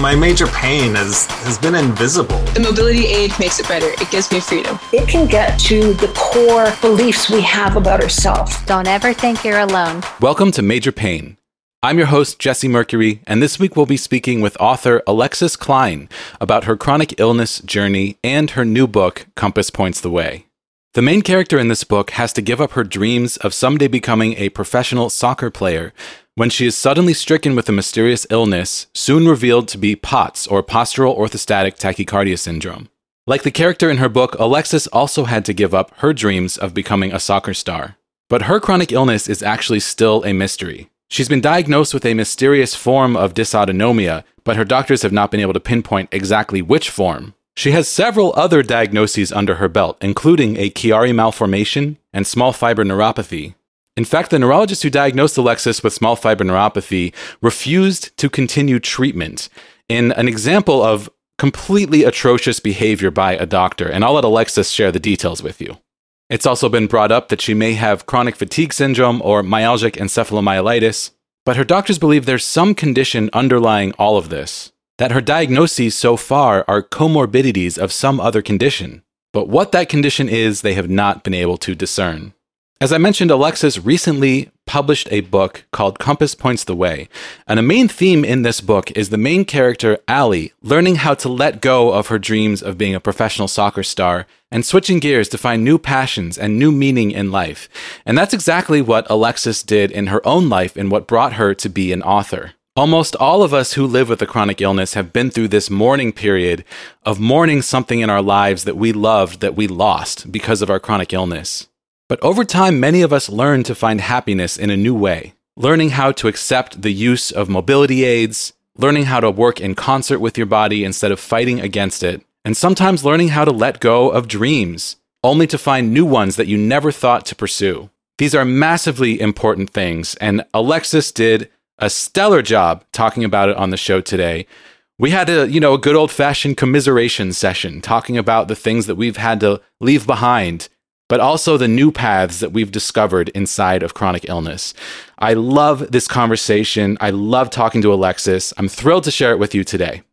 My major pain has, has been invisible. The mobility aid makes it better. It gives me freedom. It can get to the core beliefs we have about ourselves. Don't ever think you're alone. Welcome to Major Pain. I'm your host, Jesse Mercury, and this week we'll be speaking with author Alexis Klein about her chronic illness journey and her new book, Compass Points the Way. The main character in this book has to give up her dreams of someday becoming a professional soccer player when she is suddenly stricken with a mysterious illness, soon revealed to be POTS, or postural orthostatic tachycardia syndrome. Like the character in her book, Alexis also had to give up her dreams of becoming a soccer star. But her chronic illness is actually still a mystery. She's been diagnosed with a mysterious form of dysautonomia, but her doctors have not been able to pinpoint exactly which form. She has several other diagnoses under her belt, including a Chiari malformation and small fiber neuropathy. In fact, the neurologist who diagnosed Alexis with small fiber neuropathy refused to continue treatment in an example of completely atrocious behavior by a doctor, and I'll let Alexis share the details with you. It's also been brought up that she may have chronic fatigue syndrome or myalgic encephalomyelitis, but her doctors believe there's some condition underlying all of this that her diagnoses so far are comorbidities of some other condition. But what that condition is, they have not been able to discern. As I mentioned, Alexis recently published a book called Compass Points the Way. And a main theme in this book is the main character, Allie, learning how to let go of her dreams of being a professional soccer star and switching gears to find new passions and new meaning in life. And that's exactly what Alexis did in her own life and what brought her to be an author. Almost all of us who live with a chronic illness have been through this mourning period of mourning something in our lives that we loved that we lost because of our chronic illness. But over time, many of us learn to find happiness in a new way, learning how to accept the use of mobility aids, learning how to work in concert with your body instead of fighting against it, and sometimes learning how to let go of dreams, only to find new ones that you never thought to pursue. These are massively important things, and Alexis did a stellar job talking about it on the show today. We had a, you know, a good old-fashioned commiseration session talking about the things that we've had to leave behind but also the new paths that we've discovered inside of chronic illness. I love this conversation. I love talking to Alexis. I'm thrilled to share it with you today.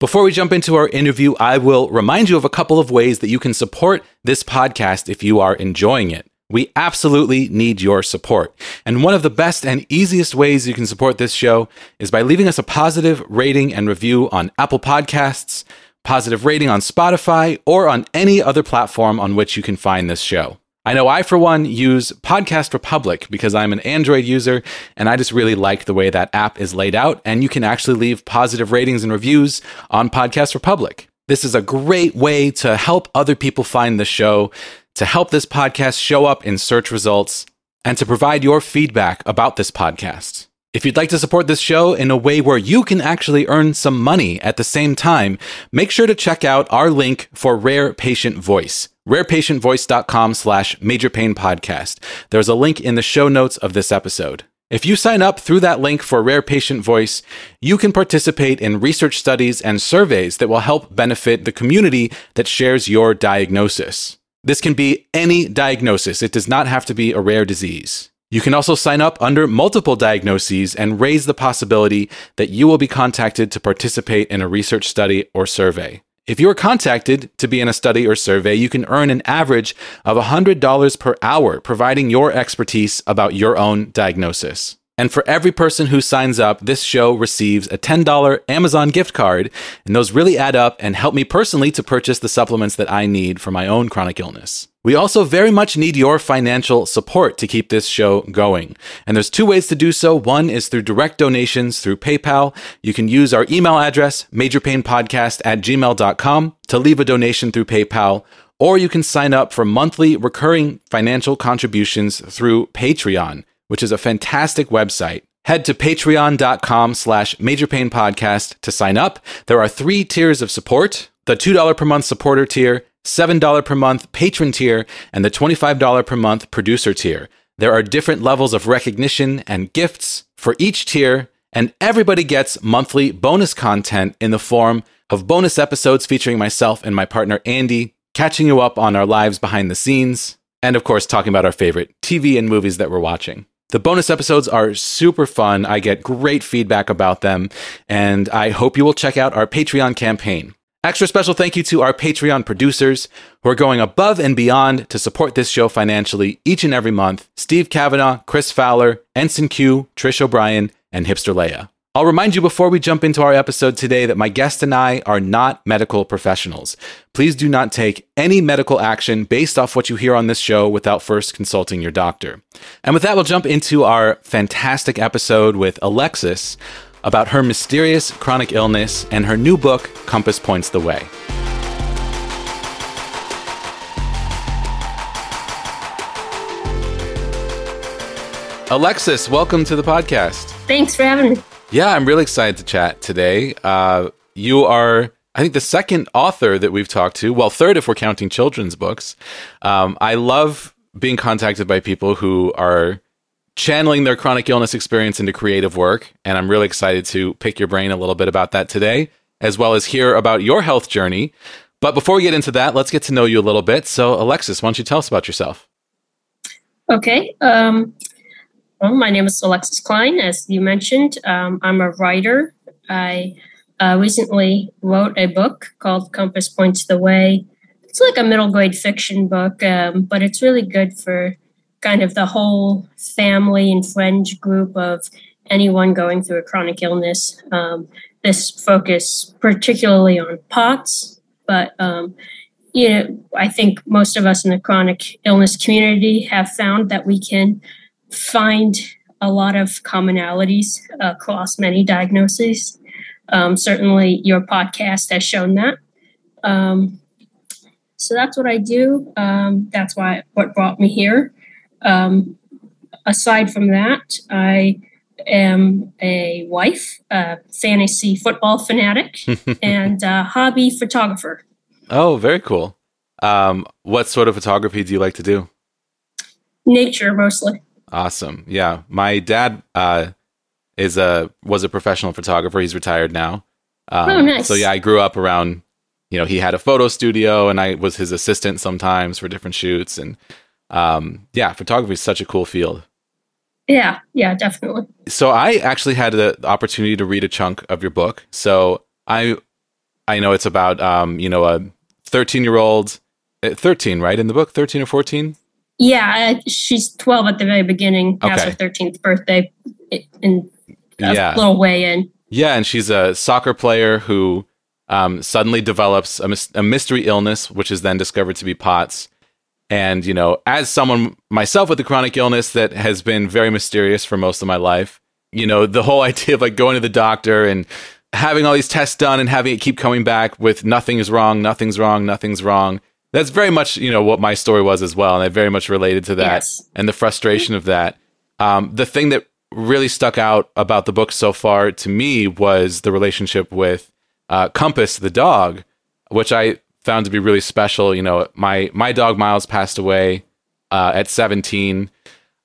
Before we jump into our interview, I will remind you of a couple of ways that you can support this podcast if you are enjoying it. We absolutely need your support. And one of the best and easiest ways you can support this show is by leaving us a positive rating and review on Apple Podcasts positive rating on Spotify, or on any other platform on which you can find this show. I know I, for one, use Podcast Republic because I'm an Android user and I just really like the way that app is laid out. And you can actually leave positive ratings and reviews on Podcast Republic. This is a great way to help other people find the show, to help this podcast show up in search results, and to provide your feedback about this podcast. If you'd like to support this show in a way where you can actually earn some money at the same time, make sure to check out our link for Rare Patient Voice, rarepatientvoice.com slash majorpainpodcast. There's a link in the show notes of this episode. If you sign up through that link for Rare Patient Voice, you can participate in research studies and surveys that will help benefit the community that shares your diagnosis. This can be any diagnosis. It does not have to be a rare disease. You can also sign up under multiple diagnoses and raise the possibility that you will be contacted to participate in a research study or survey. If you are contacted to be in a study or survey, you can earn an average of $100 per hour providing your expertise about your own diagnosis. And for every person who signs up, this show receives a $10 Amazon gift card, and those really add up and help me personally to purchase the supplements that I need for my own chronic illness. We also very much need your financial support to keep this show going. And there's two ways to do so. One is through direct donations through PayPal. You can use our email address, majorpainpodcast at gmail.com, to leave a donation through PayPal. Or you can sign up for monthly recurring financial contributions through Patreon which is a fantastic website. Head to patreon.com slash majorpainpodcast to sign up. There are three tiers of support. The $2 per month supporter tier, $7 per month patron tier, and the $25 per month producer tier. There are different levels of recognition and gifts for each tier, and everybody gets monthly bonus content in the form of bonus episodes featuring myself and my partner Andy, catching you up on our lives behind the scenes, and of course, talking about our favorite TV and movies that we're watching. The bonus episodes are super fun. I get great feedback about them, and I hope you will check out our Patreon campaign. Extra special thank you to our Patreon producers who are going above and beyond to support this show financially each and every month Steve Kavanaugh, Chris Fowler, Ensign Q, Trish O'Brien, and Hipster Leia. I'll remind you before we jump into our episode today that my guest and I are not medical professionals. Please do not take any medical action based off what you hear on this show without first consulting your doctor. And with that, we'll jump into our fantastic episode with Alexis about her mysterious chronic illness and her new book, Compass Points the Way. Alexis, welcome to the podcast. Thanks for having me. Yeah, I'm really excited to chat today. Uh, you are, I think, the second author that we've talked to. Well, third if we're counting children's books. Um, I love being contacted by people who are channeling their chronic illness experience into creative work. And I'm really excited to pick your brain a little bit about that today, as well as hear about your health journey. But before we get into that, let's get to know you a little bit. So, Alexis, why don't you tell us about yourself? Okay. Um, well, my name is Alexis Klein, as you mentioned. Um, I'm a writer. I uh, recently wrote a book called Compass Points the Way. It's like a middle grade fiction book, um, but it's really good for kind of the whole family and friend group of anyone going through a chronic illness. Um, this focus particularly on POTS, but um, you know, I think most of us in the chronic illness community have found that we can find a lot of commonalities across many diagnoses. Um, certainly, your podcast has shown that. Um, so that's what I do. Um, that's why what brought me here. Um, aside from that, I am a wife, a fantasy football fanatic, and a hobby photographer. Oh, very cool. Um, what sort of photography do you like to do? Nature mostly. Awesome. Yeah, my dad uh, is a was a professional photographer. He's retired now. Um, oh, nice. So yeah, I grew up around. You know, he had a photo studio, and I was his assistant sometimes for different shoots. And um, yeah, photography is such a cool field. Yeah, yeah, definitely. So I actually had the opportunity to read a chunk of your book. So I, I know it's about um, you know a thirteen year old, uh, thirteen right in the book, thirteen or fourteen. Yeah, she's 12 at the very beginning. Has her 13th birthday in a yeah. little way in. Yeah, and she's a soccer player who um, suddenly develops a, a, mystery illness, which is then discovered to be POTS. And, you know, as someone myself with a chronic illness that has been very mysterious for most of my life, you know, the whole idea of like going to the doctor and having all these tests done and having it keep coming back with nothing is wrong, nothing's wrong, nothing's wrong that's very much you know what my story was as well and i very much related to that yes. and the frustration of that um, the thing that really stuck out about the book so far to me was the relationship with uh, compass the dog which i found to be really special you know my my dog miles passed away uh, at 17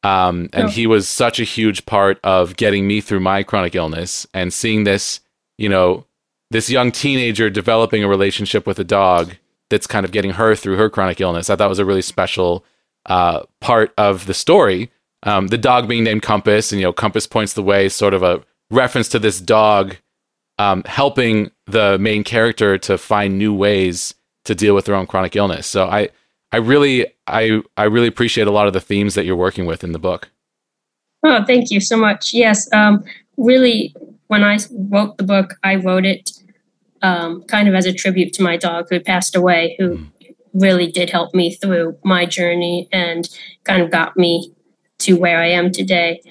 um, and oh. he was such a huge part of getting me through my chronic illness and seeing this you know this young teenager developing a relationship with a dog that's kind of getting her through her chronic illness. I thought was a really special uh, part of the story. Um, the dog being named Compass, and you know, Compass points the way, sort of a reference to this dog um, helping the main character to find new ways to deal with their own chronic illness. So I, I really, I, I really appreciate a lot of the themes that you're working with in the book. Oh, thank you so much. Yes, um, really, when I wrote the book, I wrote it um, kind of as a tribute to my dog who passed away, who mm. really did help me through my journey and kind of got me to where I am today.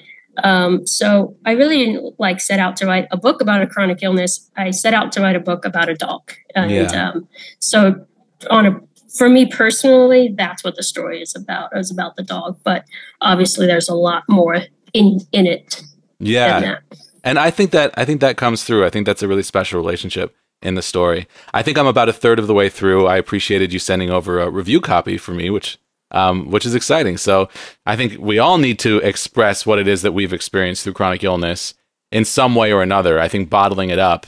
Um, so I really didn't like set out to write a book about a chronic illness. I set out to write a book about a dog, and yeah. um, so on a for me personally, that's what the story is about. It's about the dog, but obviously there's a lot more in in it. Yeah, and I think that I think that comes through. I think that's a really special relationship in the story. I think I'm about a third of the way through. I appreciated you sending over a review copy for me, which um, which is exciting. So I think we all need to express what it is that we've experienced through chronic illness in some way or another. I think bottling it up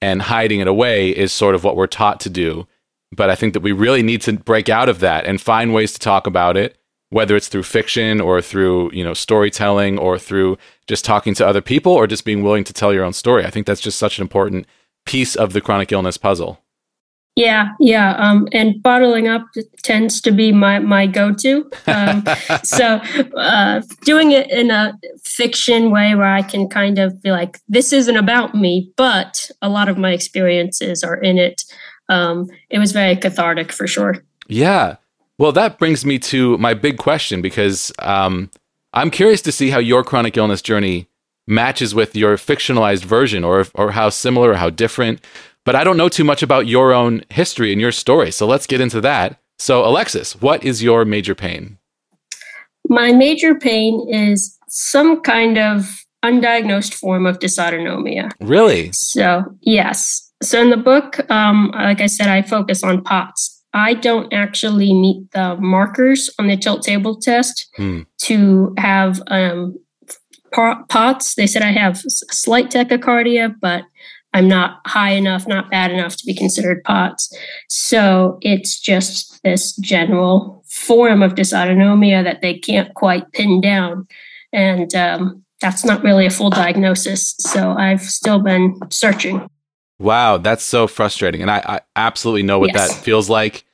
and hiding it away is sort of what we're taught to do. But I think that we really need to break out of that and find ways to talk about it whether it's through fiction or through you know storytelling or through just talking to other people or just being willing to tell your own story. I think that's just such an important piece of the chronic illness puzzle. Yeah, yeah, um, and bottling up tends to be my my go to. Um, so uh, doing it in a fiction way where I can kind of be like, this isn't about me, but a lot of my experiences are in it. Um, it was very cathartic for sure. Yeah. Well, that brings me to my big question because um, I'm curious to see how your chronic illness journey matches with your fictionalized version, or or how similar, or how different but I don't know too much about your own history and your story. So let's get into that. So, Alexis, what is your major pain? My major pain is some kind of undiagnosed form of dysautonomia. Really? So, yes. So, in the book, um, like I said, I focus on POTS. I don't actually meet the markers on the tilt table test hmm. to have um, POTS. They said I have slight tachycardia, but I'm not high enough, not bad enough to be considered POTS. So it's just this general form of dysautonomia that they can't quite pin down. And um, that's not really a full diagnosis. So I've still been searching. Wow, that's so frustrating. And I, I absolutely know what yes. that feels like.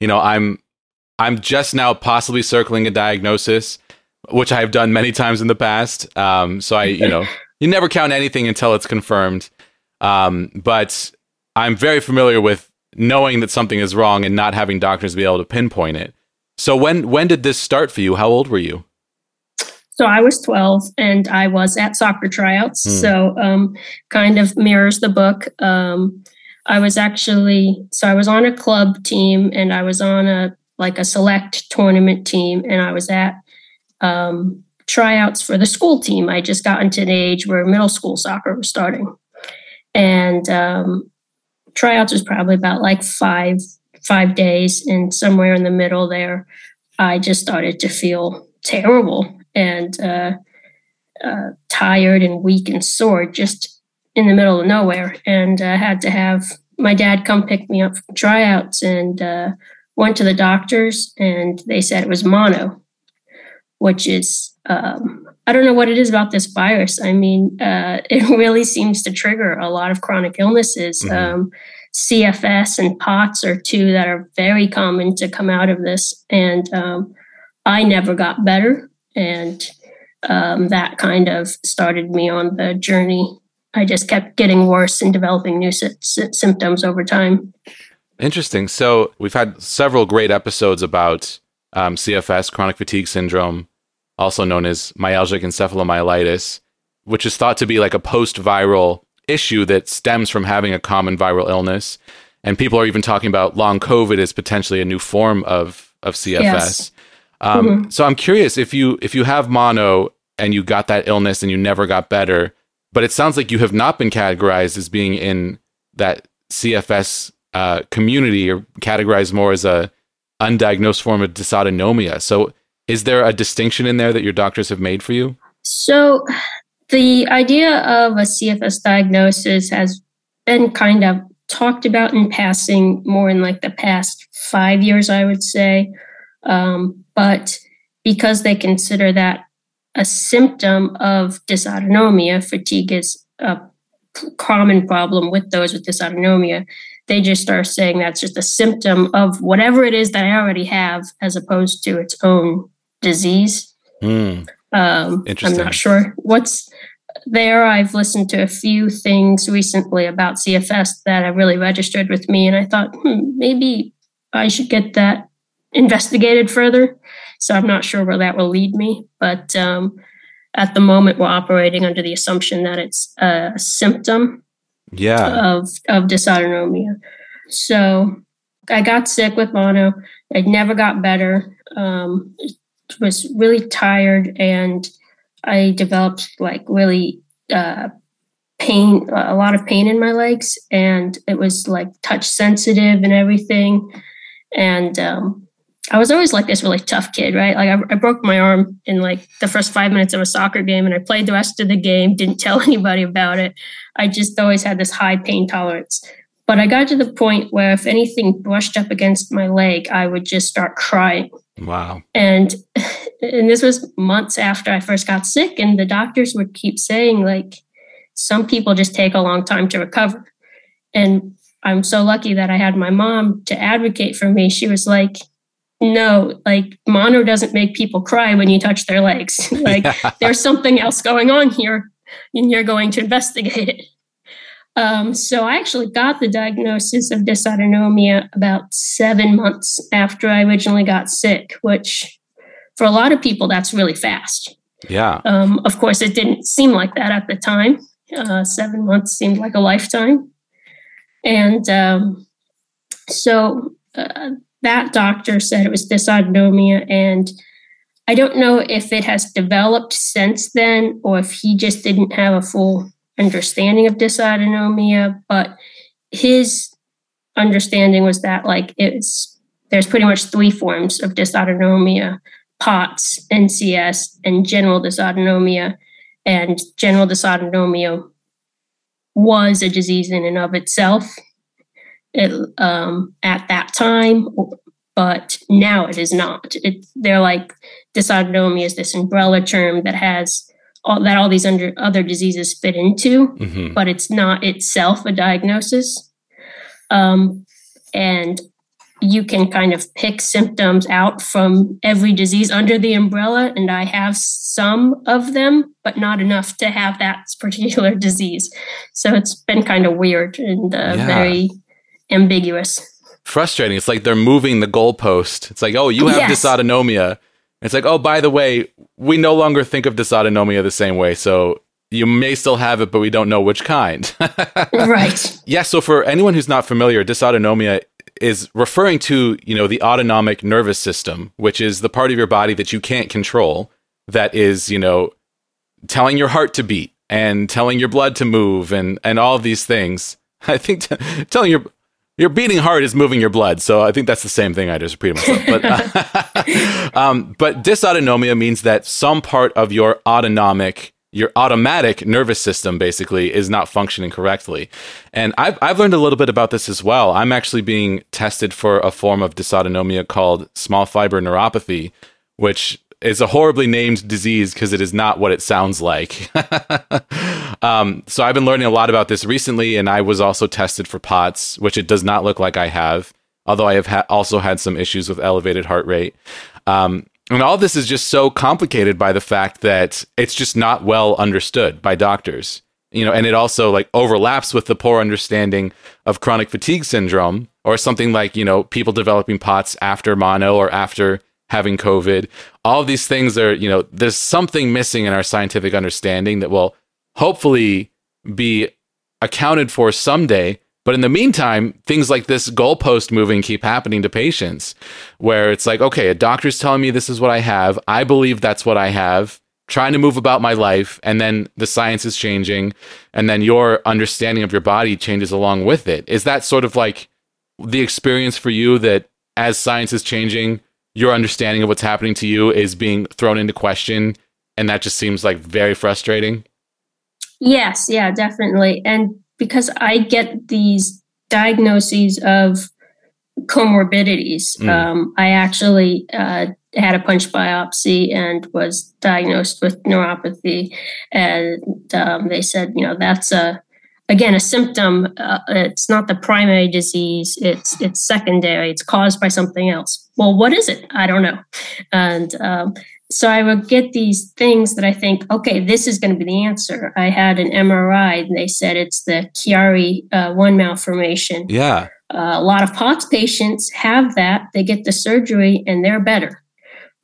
You know, I'm I'm just now possibly circling a diagnosis, which I have done many times in the past. Um, so I, you know, you never count anything until it's confirmed. Um, but I'm very familiar with knowing that something is wrong and not having doctors be able to pinpoint it. So when when did this start for you? How old were you? So I was 12 and I was at soccer tryouts. Hmm. So um, kind of mirrors the book. Um, I was actually so I was on a club team and I was on a like a select tournament team and I was at um, tryouts for the school team. I just got into an age where middle school soccer was starting. And um, tryouts was probably about like five five days and somewhere in the middle there i just started to feel terrible and uh, uh, tired and weak and sore just in the middle of nowhere. And i uh, had to have my dad come pick me up from tryouts and uh, went to the doctors and they said it was mono which is um, I don't know what it is about this virus. I mean, uh, it really seems to trigger a lot of chronic illnesses. Mm-hmm. Um, CFS and POTS are two that are very common to come out of this. And um, I never got better. And um, that kind of started me on the journey. I just kept getting worse and developing new sy- symptoms over time. Interesting. So we've had several great episodes about um, CFS, chronic fatigue syndrome also known as myalgic encephalomyelitis, which is thought to be like a post viral issue that stems from having a common viral illness. And people are even talking about long COVID as potentially a new form of, of CFS. Yes. Um, mm-hmm. So I'm curious if you if you have mono and you got that illness and you never got better, but it sounds like you have not been categorized as being in that CFS uh, community or categorized more as a undiagnosed form of dysautonomia. So is there a distinction in there that your doctors have made for you? So, the idea of a CFS diagnosis has been kind of talked about in passing more in like the past five years, I would say. Um, but because they consider that a symptom of dysautonomia, fatigue is a common problem with those with dysautonomia. They just are saying that's just a symptom of whatever it is that I already have, as opposed to its own disease. Mm. Um, I'm not sure what's there. I've listened to a few things recently about CFS that have really registered with me, and I thought hmm, maybe I should get that investigated further. So I'm not sure where that will lead me, but um, at the moment we're operating under the assumption that it's a symptom yeah. of of dysautonomia. So I got sick with mono. I never got better. Um, was really tired and I developed like really uh, pain, a lot of pain in my legs, and it was like touch sensitive and everything. And um, I was always like this really tough kid, right? Like I, I, broke my arm in like the first five minutes of a soccer game, and I played the rest of the game. Didn't tell anybody about it. I just always had this high pain tolerance. But I got to the point where if anything brushed up against my leg, I would just start crying Wow. And and this was months after I first got sick, and the doctors would keep saying like, some people just take a long time to recover. And I'm so lucky that I had my mom to advocate for me. She was like, no, like mono doesn't make people cry when you touch their legs. like yeah. there's something else going on here, and you're going to investigate it. Um, so I actually got the diagnosis of dysautonomia about seven months after I originally got sick, which for a lot of people that's really fast. Yeah. Um, of course, it didn't seem like that at the time. Uh, seven months seemed like a lifetime, and um, so uh, that doctor said it was dysautonomia and I don't know if it has developed since then or if he just didn't have a full understanding of dysautonomia, but his understanding was that like it's there's pretty much three forms of dysautonomia POTS, NCS, and general dysautonomia. And general dysautonomia was a disease in and of itself it, um, at that time, but now it is not. It, they're like dysautonomia is this umbrella term that has all, that all these under, other diseases fit into, mm-hmm. but it's not itself a diagnosis. Um, and you can kind of pick symptoms out from every disease under the umbrella. And I have some of them, but not enough to have that particular disease. So it's been kind of weird and uh, yeah. very ambiguous. Frustrating. It's like they're moving the goalpost. It's like, oh, you have yes. dysautonomia. It's like, oh, by the way, we no longer think of dysautonomia the same way. So you may still have it, but we don't know which kind. right. Yeah. So for anyone who's not familiar, dysautonomia is referring to, you know, the autonomic nervous system, which is the part of your body that you can't control that is, you know, telling your heart to beat and telling your blood to move and, and all of these things. I think t- telling your your beating heart is moving your blood. So I think that's the same thing I just repeated myself. But, uh, um, but dysautonomia means that some part of your autonomic, your automatic nervous system basically is not functioning correctly. And I've, I've learned a little bit about this as well. I'm actually being tested for a form of dysautonomia called small fiber neuropathy, which is a horribly named disease because it is not what it sounds like. um, so I've been learning a lot about this recently, and I was also tested for POTS, which it does not look like I have, although I have ha- also had some issues with elevated heart rate. Um, and all this is just so complicated by the fact that it's just not well understood by doctors. You know, and it also like overlaps with the poor understanding of chronic fatigue syndrome or something like, you know, people developing POTS after mono or after having COVID. All these things are, you know, there's something missing in our scientific understanding that will hopefully be accounted for someday. But in the meantime, things like this goalpost moving keep happening to patients where it's like, okay, a doctor's telling me this is what I have. I believe that's what I have, trying to move about my life. And then the science is changing. And then your understanding of your body changes along with it. Is that sort of like the experience for you that as science is changing, your understanding of what's happening to you is being thrown into question and that just seems like very frustrating yes yeah definitely and because i get these diagnoses of comorbidities mm. um, i actually uh, had a punch biopsy and was diagnosed with neuropathy and um, they said you know that's a again a symptom uh, it's not the primary disease it's it's secondary it's caused by something else. Well what is it? I don't know. And um, so i would get these things that i think okay this is going to be the answer. I had an mri and they said it's the chiari uh, one malformation. Yeah. Uh, a lot of pots patients have that. They get the surgery and they're better.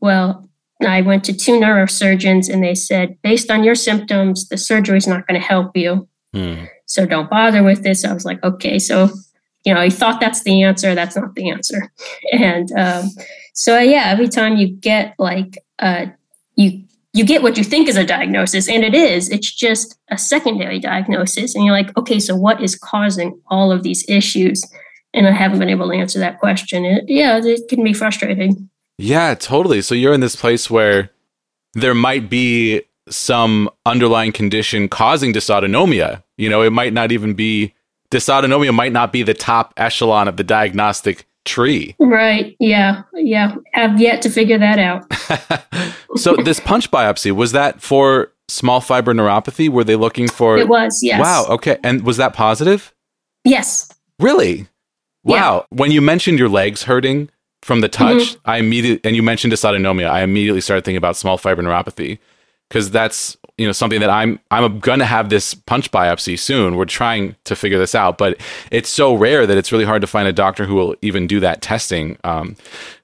Well I went to two neurosurgeons and they said, based on your symptoms, the surgery is not going to help you. Hmm. So don't bother with this. I was like, okay, so you know, I thought that's the answer. That's not the answer. And um, so yeah, every time you get like uh, you you get what you think is a diagnosis, and it is. It's just a secondary diagnosis, and you're like, okay, so what is causing all of these issues? And I haven't been able to answer that question. And yeah, it can be frustrating. Yeah, totally. So you're in this place where there might be some underlying condition causing dysautonomia. You know, it might not even be dysautonomia might not be the top echelon of the diagnostic tree. Right. Yeah. Yeah. I've yet to figure that out. so this punch biopsy was that for small fiber neuropathy? Were they looking for? It was. Yes. Wow. Okay. And was that positive? Yes. Really? Wow. When you mentioned your legs hurting from the touch, Mhm. I immediately and you mentioned dysautonomia, I immediately started thinking about small fiber neuropathy because that's you know something that I'm I'm gonna have this punch biopsy soon. We're trying to figure this out, but it's so rare that it's really hard to find a doctor who will even do that testing. Um,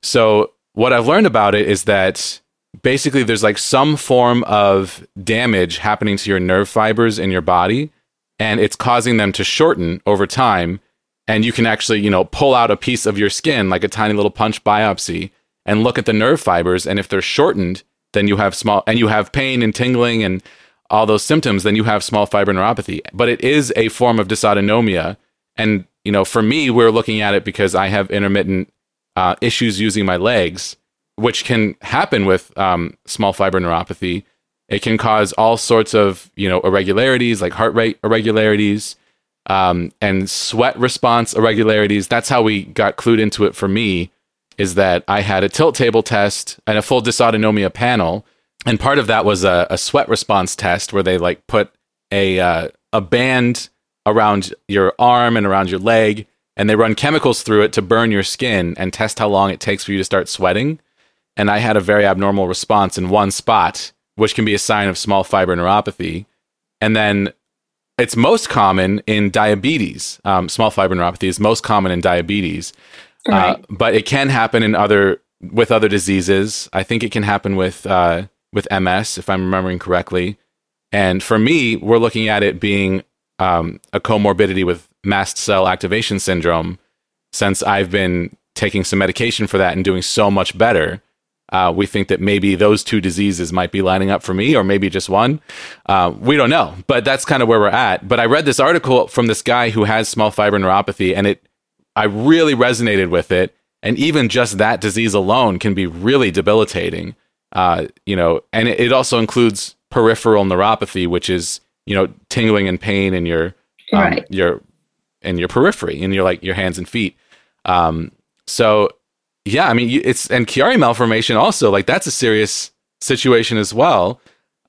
so what I've learned about it is that basically there's like some form of damage happening to your nerve fibers in your body, and it's causing them to shorten over time. And you can actually you know pull out a piece of your skin like a tiny little punch biopsy and look at the nerve fibers, and if they're shortened then you have small and you have pain and tingling and all those symptoms then you have small fiber neuropathy. But it is a form of dysautonomia. And you know for me we're looking at it because i have intermittent uh, issues using my legs which can happen with um, small fiber neuropathy. It can cause all sorts of you know irregularities like heart rate irregularities um, and sweat response irregularities. That's how we got clued into it for me is that I had a tilt table test and a full dysautonomia panel, and part of that was a, a sweat response test where they like put a uh, a band around your arm and around your leg, and they run chemicals through it to burn your skin and test how long it takes for you to start sweating. And I had a very abnormal response in one spot, which can be a sign of small fiber neuropathy. And then it's most common in diabetes. Um, small fiber neuropathy is most common in diabetes. Right. Uh, but it can happen in other with other diseases. I think it can happen with uh, with MS, if I'm remembering correctly. And for me, we're looking at it being um, a comorbidity with mast cell activation syndrome. Since I've been taking some medication for that and doing so much better, uh, we think that maybe those two diseases might be lining up for me, or maybe just one. Uh, we don't know, but that's kind of where we're at. But I read this article from this guy who has small fiber neuropathy, and it I really resonated with it. And even just that disease alone can be really debilitating. Uh, you know, and it, it also includes peripheral neuropathy, which is, you know, tingling and pain in your, um, Right. your, in your periphery, in your like your hands and feet. Um, so yeah, I mean, it's, and Chiari malformation also, like that's a serious situation as well.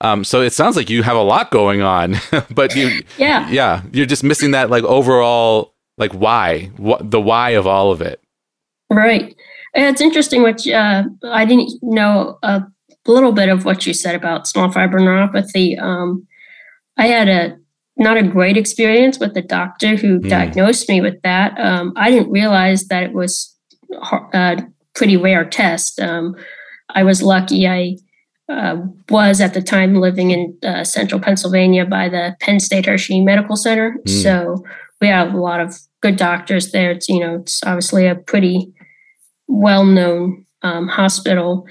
Um, so it sounds like you have a lot going on, but you, Yeah. yeah, you're just missing that like overall like why what the why of all of it Right. It's interesting what uh, I didn't know a little bit of what you said about small fiber neuropathy. Um, I had a not a great experience with the doctor who Mm. diagnosed me with that. Um, I didn't realize that it was a pretty rare test. Um, I was lucky. I uh, was at the time living in uh, central Pennsylvania by the Penn State Hershey Medical Center. Mm. So we have a lot of good doctors there. It's you know it's obviously a pretty well-known um, hospital,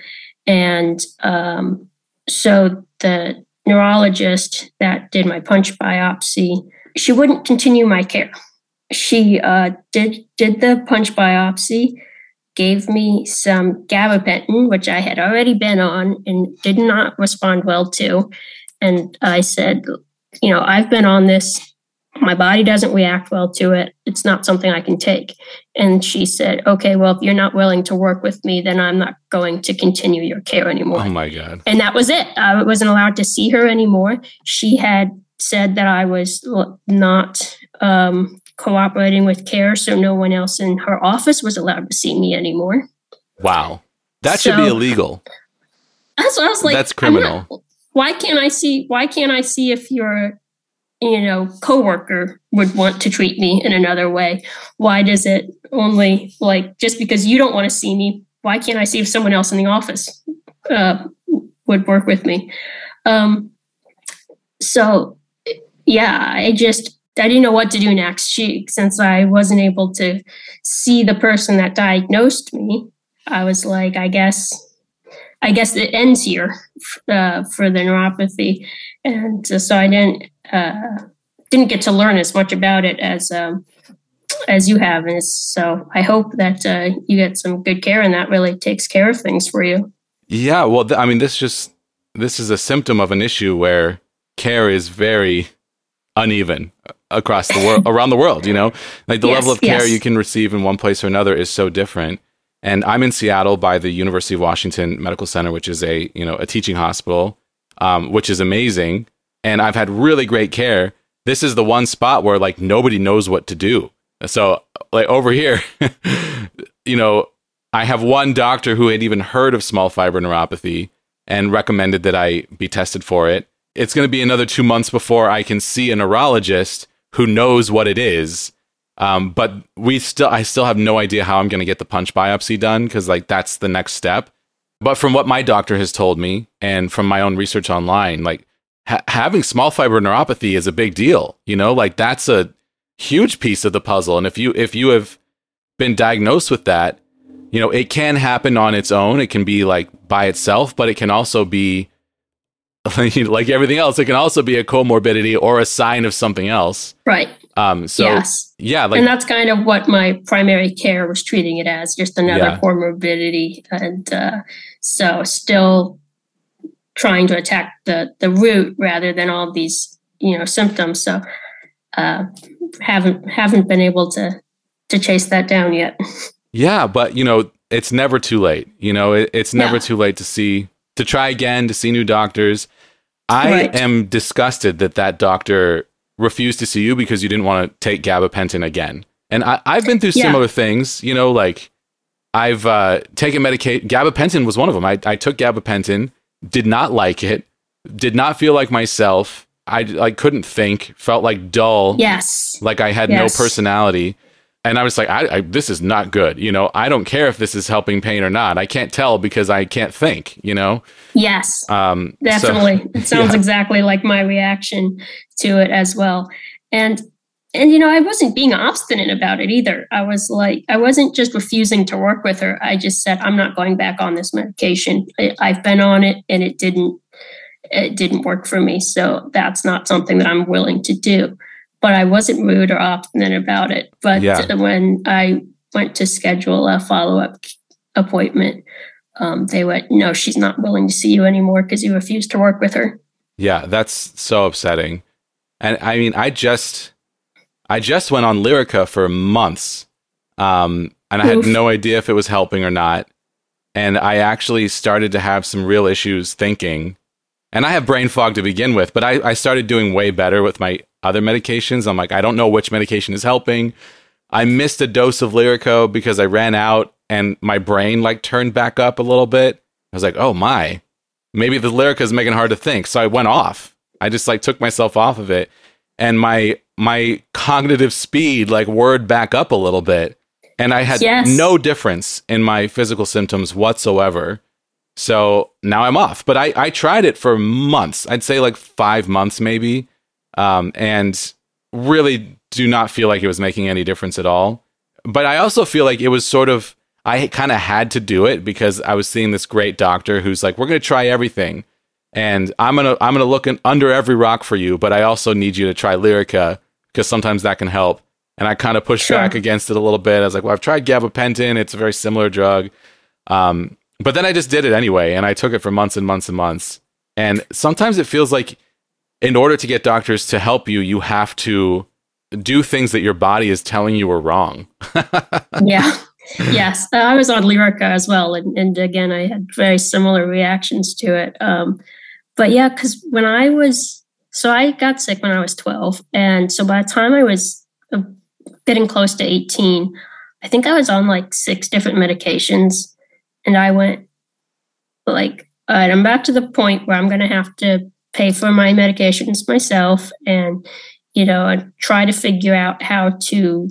and um, so the neurologist that did my punch biopsy, she wouldn't continue my care. She uh, did did the punch biopsy, gave me some gabapentin, which I had already been on and did not respond well to, and I said, you know, I've been on this my body doesn't react well to it. It's not something I can take. And she said, okay, well, if you're not willing to work with me, then I'm not going to continue your care anymore. oh my god and that was it. I wasn't allowed to see her anymore. She had said that I was not um, cooperating with care, so no one else in her office was allowed to see me anymore. wow that should be illegal That's what I was like. That's I'm not- criminal. why can't I see? Why can't I see if your, you know, coworker would want to treat me in another way? Why does it only like just because you don't want to see me? Why can't I see if someone else in the office uh, would work with me? Um, so, yeah, I just I didn't know what to do next. She since I wasn't able to see the person that diagnosed me, I was like, I guess I guess it ends here uh, for the neuropathy, and so I didn't uh, didn't get to learn as much about it as um, as you have, and so I hope that uh, you get some good care, and that really takes care of things for you. yeah well th- i mean this just this is a symptom of an issue where care is very uneven across the world, around the world. You know, like the Yes, level of care yes. you can receive in one place or another is so different. And I'm in Seattle by the University of Washington Medical Center, which is a you know a teaching hospital, um, which is amazing. And I've had really great care. This is the one spot where like nobody knows what to do. So like over here, you know, I have one doctor who had even heard of small fiber neuropathy and recommended that I be tested for it. It's going to be another two months before I can see a neurologist who knows what it is. Um, but we still, I still have no idea how I'm going to get the punch biopsy done because like that's the next step. But from what my doctor has told me and from my own research online, like ha- having small fiber neuropathy is a big deal. You know, like that's a huge piece of the puzzle. And if you if you have been diagnosed with that, you know, it can happen on its own. It can be like by itself, but it can also be like everything else. It can also be a comorbidity or a sign of something else. Right. Um, so yes. yeah, like and that's kind of what my primary care was treating it as just another Yeah. comorbidity. And uh, so still trying to attack the, the root rather than all these, you know, symptoms. So uh, haven't haven't been able to to chase that down yet. Yeah, but you know, it's never too late. You know, it, it's never Yeah. too late to see to try again, to see new doctors. I Right. am disgusted that that doctor refused to see you because you didn't want to take gabapentin again. And I, I've been through Yeah. similar things. You know, like I've uh, taken medication. Gabapentin was one of them. I, I took gabapentin, did not like it, did not feel like myself. I like couldn't think, felt like dull Yes. like I had Yes. no personality. And I was like, I, I, this is not good. You know, I don't care if this is helping pain or not. I can't tell because I can't think. You know, Yes. um, so- Definitely. it sounds yeah. exactly like my reaction to it as well. And and you know, I wasn't being obstinate about it either. I was like, I wasn't just refusing to work with her. I just said, I'm not going back on this medication. I, I've been on it and it didn't it didn't work for me. So that's not something that I'm willing to do. But I wasn't rude or obstinate about it. But Yeah. when I went to schedule a follow up appointment, um, they went, no, she's not willing to see you anymore because you refused to work with her. yeah, that's so upsetting. And I mean, I just, I just went on Lyrica for months, um, and I had Oof. no idea if it was helping or not. And I actually started to have some real issues thinking. And I have brain fog to begin with, but I, I started doing way better with my other medications. I'm like, I don't know which medication is helping. I missed a dose of Lyrica because I ran out and my brain like turned back up a little bit. I was like, oh my, maybe the Lyrica is making it hard to think. So I went off. I just like took myself off of it. And my my cognitive speed like whirred back up a little bit. And I had Yes. no difference in my physical symptoms whatsoever. So now I'm off. But I, I tried it for months. I'd say like five months maybe. Um, and really do not feel like it was making any difference at all. But I also feel like it was sort of I kind of had to do it because I was seeing this great doctor who's like, "We're going to try everything, and I'm gonna I'm gonna look in, under every rock for you, but I also need you to try Lyrica because sometimes that can help." And I kind of pushed Sure. back against it a little bit. I was like, "Well, I've tried gabapentin; it's a very similar drug." Um, but then I just did it anyway, and I took it for months and months and months. And sometimes it feels like, in order to get doctors to help you, you have to do things that your body is telling you are wrong. yeah. Yes. Uh, I was on Lyrica as well. And, and again, I had very similar reactions to it. Um, but yeah, because when I was, so I got sick when I was 12. And so by the time I was uh, getting close to 18, I think I was on like six different medications. And I went, like, all right, I'm back to the point where I'm going to have to pay for my medications myself and, you know, and try to figure out how to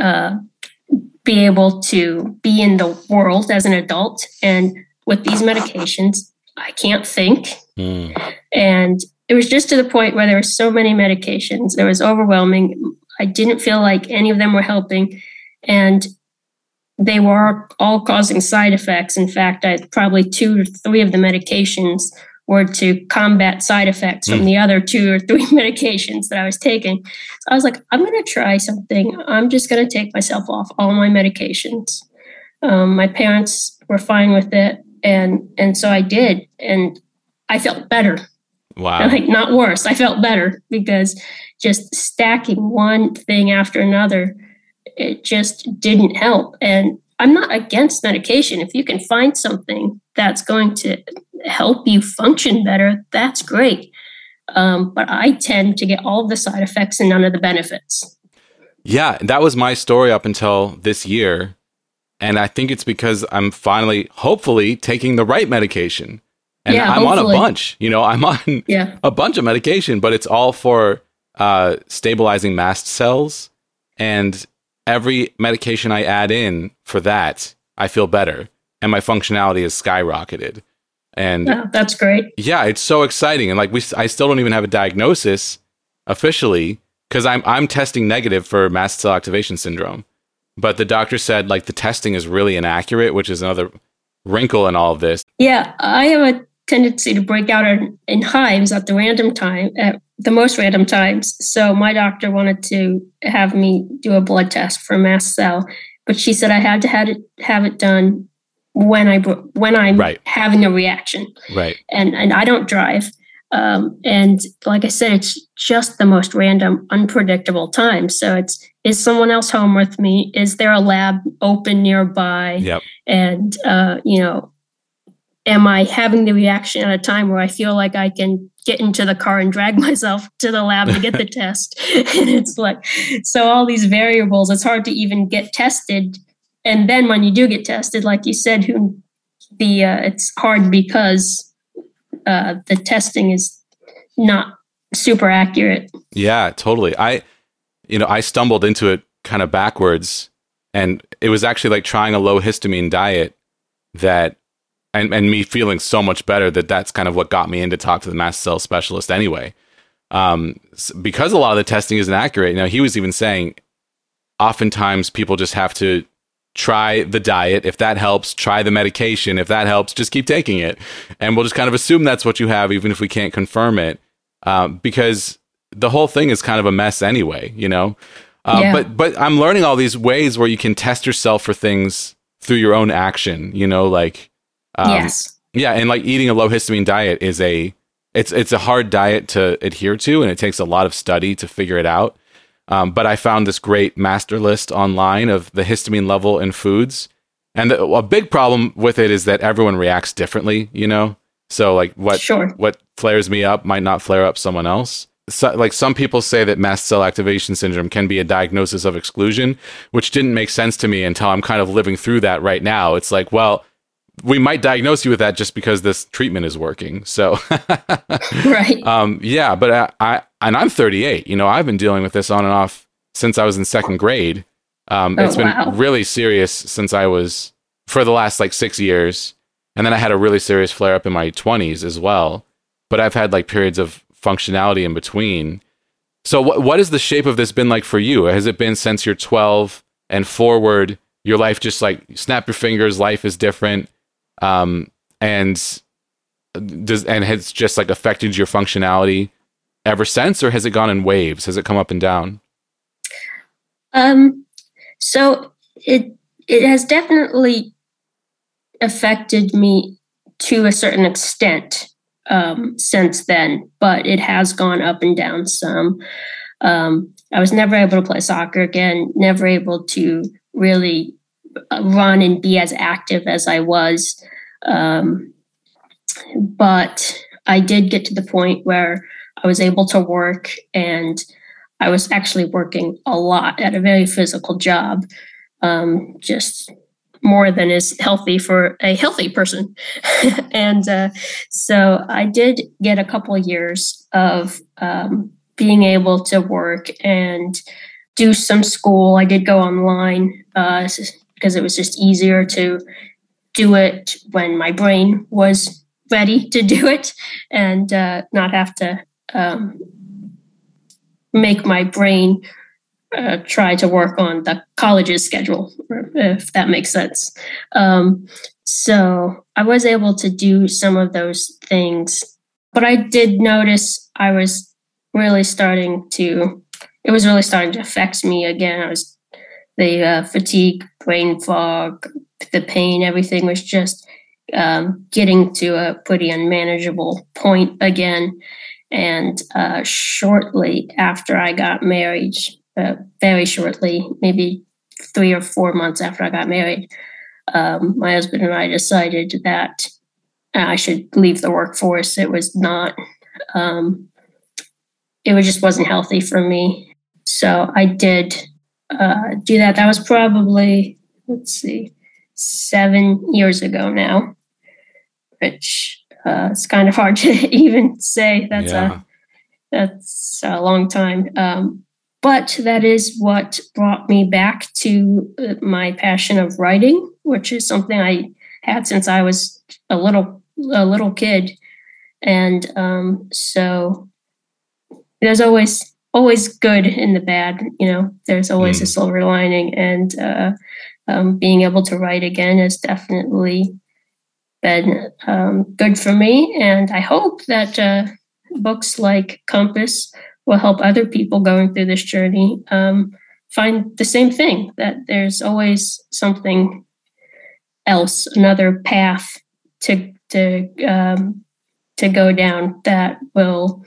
uh, be able to be in the world as an adult. And with these medications, I can't think. Hmm. And it was just to the point where there were so many medications, it was overwhelming. I didn't feel like any of them were helping. And they were all causing side effects. In fact, I probably two or three of the medications were to combat side effects from Mm. the other two or three medications that I was taking. So I was like, I'm going to try something. I'm just going to take myself off all my medications. Um, my parents were fine with it, and and so I did, and I felt better. Wow. Like not worse. I felt better because just stacking one thing after another, it just didn't help. And I'm not against medication. If you can find something that's going to help you function better, that's great. Um, but I tend to get all the side effects and none of the benefits. Yeah, that was my story up until this year. And I think it's because I'm finally, hopefully, taking the right medication. And Yeah, I'm on a bunch. You know, I'm on Yeah. a bunch of medication, but it's all for uh, stabilizing mast cells. And every medication I add in for that, I feel better. And my functionality is skyrocketed. And Yeah, that's great. yeah, it's so exciting, and like we, I still don't even have a diagnosis officially because I'm I'm testing negative for mast cell activation syndrome, but the doctor said like the testing is really inaccurate, which is another wrinkle in all of this. Yeah, I have a tendency to break out in, in hives at the random time, at the most random times. So my doctor wanted to have me do a blood test for mast cell, but she said I had to have it have it done when I when I'm Right. having a reaction, Right? and and I don't drive. Um, and like I said, it's just the most random, unpredictable time. So it's is someone else home with me? Is there a lab open nearby? Yep. and uh, you know am i having the reaction at a time where i feel like i can get into the car and drag myself to the lab to get the test? And it's like so all these variables it's hard to even get tested. And then when you do get tested like you said who the uh, it's hard because uh, the testing is not super accurate. Yeah, totally. I, you know, I stumbled into it kind of backwards, and it was actually like trying a low histamine diet that, and and me feeling so much better that that's kind of what got me in to talk to the mast cell specialist anyway. Um, because a lot of the testing isn't accurate. Now he was even saying, oftentimes people just have to try the diet if that helps try the medication if that helps just keep taking it and we'll just kind of assume that's what you have even if we can't confirm it um, because the whole thing is kind of a mess anyway, you know. Uh, Yeah. But but I'm learning all these ways where you can test yourself for things through your own action, you know, like um, yes yeah, and like eating a low histamine diet is a it's it's a hard diet to adhere to, and it takes a lot of study to figure it out. Um, but I found this great master list online of the histamine level in foods, and the, a big problem with it is that everyone reacts differently. You know, so like what Sure. what flares me up might not flare up someone else. So, like some people say that mast cell activation syndrome can be a diagnosis of exclusion, which didn't make sense to me until I'm kind of living through that right now. It's like, well, we might diagnose you with that just because this treatment is working. So, right um, yeah, but I, I and I'm 38. You know, I've been dealing with this on and off since I was in second grade. Um, Oh, it's been wow. really serious since I was for the last like six years, and then I had a really serious flare up in my 20s as well. But I've had like periods of functionality in between. So, what what has the shape of this been like for you? Has it been since you're 12 and forward? Your life just like snap your fingers. Life is different, um, and does and has just like affected your functionality ever since, or has it gone in waves? Has it come up and down? Um, so it it has definitely affected me to a certain extent um, since then, but it has gone up and down some. Um, I was never able to play soccer again, never able to really run and be as active as I was. Um, but I did get to the point where I was able to work and I was actually working a lot at a very physical job, um, just more than is healthy for a healthy person. and uh, so I did get a couple of years of um, being able to work and do some school. I did go online uh, because it was just easier to do it when my brain was ready to do it and uh, not have to um, make my brain uh, try to work on the college's schedule, if that makes sense. Um, so I was able to do some of those things, but I did notice I was really starting to, it was really starting to affect me again. I was, the uh, fatigue, brain fog, the pain, everything was just um, getting to a pretty unmanageable point again. And uh, shortly after I got married, uh, very shortly, maybe three or four months after I got married, um, my husband and I decided that I should leave the workforce. It was not, um, it was just wasn't healthy for me. So I did uh, do that. That was probably, let's see, seven years ago now, which uh, it's kind of hard to even say. That's Yeah. a that's a long time. Um, but that is what brought me back to uh, my passion of writing, which is something I had since I was a little a little kid, and um, so there's always always good in the bad. You know, there's always a Mm. silver lining, and uh, um, being able to write again has definitely been um, good for me. And I hope that uh, books like Compass will help other people going through this journey um, find the same thing that there's always something else, another path to to um, to go down that will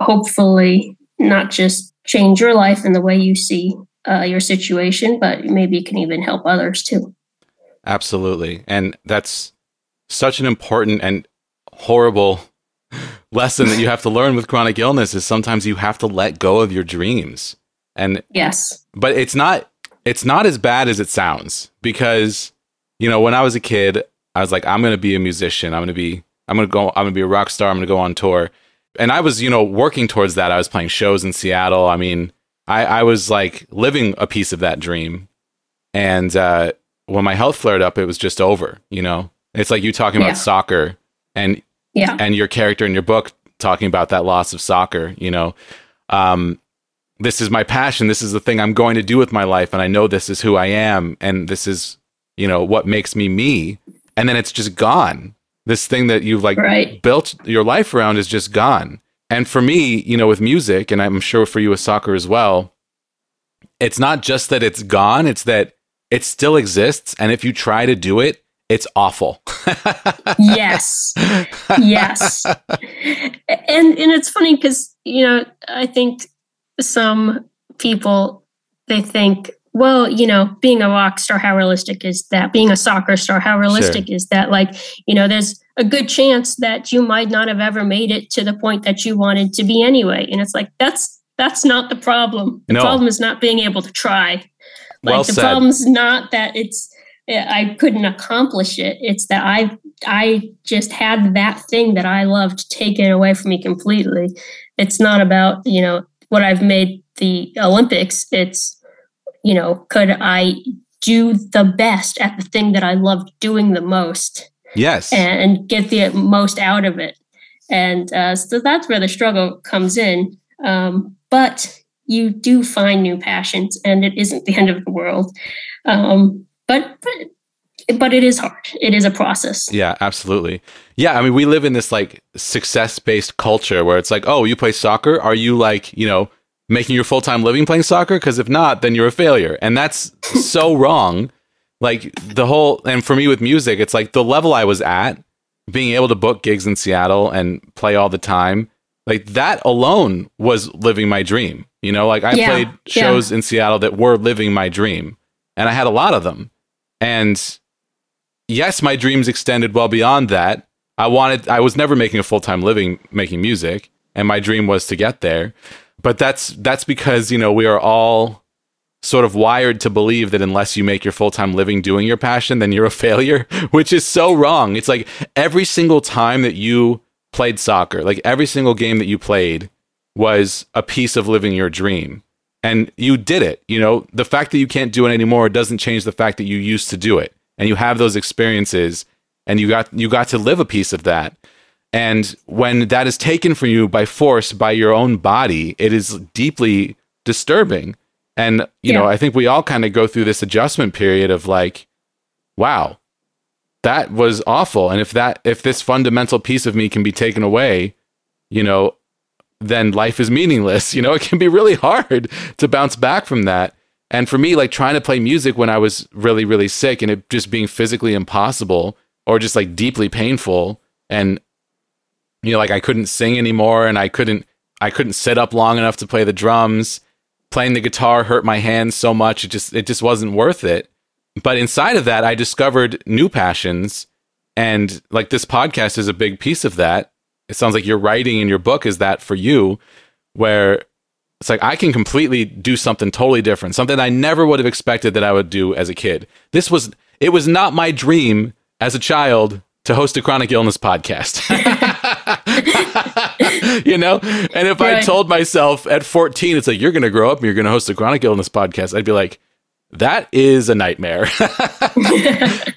hopefully not just change your life and the way you see uh, your situation, but maybe it can even help others too. Absolutely. And that's such an important and horrible lesson that you have to learn with chronic illness is sometimes you have to let go of your dreams. And Yes. but it's not it's not as bad as it sounds because you know, when I was a kid, I was like I'm going to be a musician. I'm going to be I'm going to go I'm going to be a rock star. I'm going to go on tour. And I was, you know, working towards that. I was playing shows in Seattle. I mean, I I was like living a piece of that dream. And uh when my health flared up, it was just over, you know. It's like you talking about Yeah. soccer and Yeah. and your character in your book talking about that loss of soccer, you know. Um this is my passion. This is the thing I'm going to do with my life and I know this is who I am and this is, you know, what makes me me. And then it's just gone. This thing that you've like Right. built your life around is just gone. And for me, you know, with music and I'm sure for you with soccer as well, it's not just that it's gone, it's that it still exists and if you try to do it, it's awful. yes yes and and it's funny because you know i think some people they think well you know being a rock star how realistic is that being a soccer star how realistic is that like you know there's a good chance that you might not have ever made it to the point that you wanted to be anyway and it's like that's that's not the problem the No. problem is not being able to try like Well the said. problem's not that it's eh, I couldn't accomplish it. It's that I I just had that thing that I loved taken away from me completely. It's not about, you know, what I've made the Olympics. It's, you know, could I do the best at the thing that I loved doing the most yes. and get the most out of it. And uh, so that's where the struggle comes in. Um, but you do find new passions, and it isn't the end of the world. Um, but, but but it is hard. It is a process. Yeah, absolutely. Yeah, I mean, we live in this like success based culture where it's like, oh, you play soccer? Are you like, you know, making your full time living playing soccer? Because if not, then you're a failure. And that's so wrong. Like the whole, and for me with music, it's like the level I was at, being able to book gigs in Seattle and play all the time, like that alone was living my dream. You know, like I Yeah, played yeah. shows in Seattle that were living my dream, and I had a lot of them. And yes, my dreams extended well beyond that. I wanted I was never making a full-time living making music, and my dream was to get there. But that's that's because, you know, we are all sort of wired to believe that unless you make your full-time living doing your passion, then you're a failure, which is so wrong. It's like every single time that you played soccer, like every single game that you played was a piece of living your dream. And you did it. You know, the fact that you can't do it anymore doesn't change the fact that you used to do it. And you have those experiences and you got you got to live a piece of that. And when that is taken from you by force by your own body, it is deeply disturbing. And you know, I think we all kind of go through this adjustment period of like, wow, that was awful. And if that if this fundamental piece of me can be taken away, you know, then life is meaningless. You know, it can be really hard to bounce back from that. And for me, like trying to play music when I was really, really sick and it just being physically impossible or just like deeply painful and you know like I couldn't sing anymore and I couldn't I couldn't sit up long enough to play the drums. Playing the guitar hurt my hands so much it just it just wasn't worth it. But inside of that I discovered new passions and like this podcast is a big piece of that. It sounds like your writing in your book is that for you where it's like I can completely do something totally different, something I never would have expected that I would do as a kid. This was it was not my dream as a child to host a chronic illness podcast. you know? And if right. I told myself at 14, it's like, you're going to grow up and you're going to host a chronic illness podcast, I'd be like, that is a nightmare.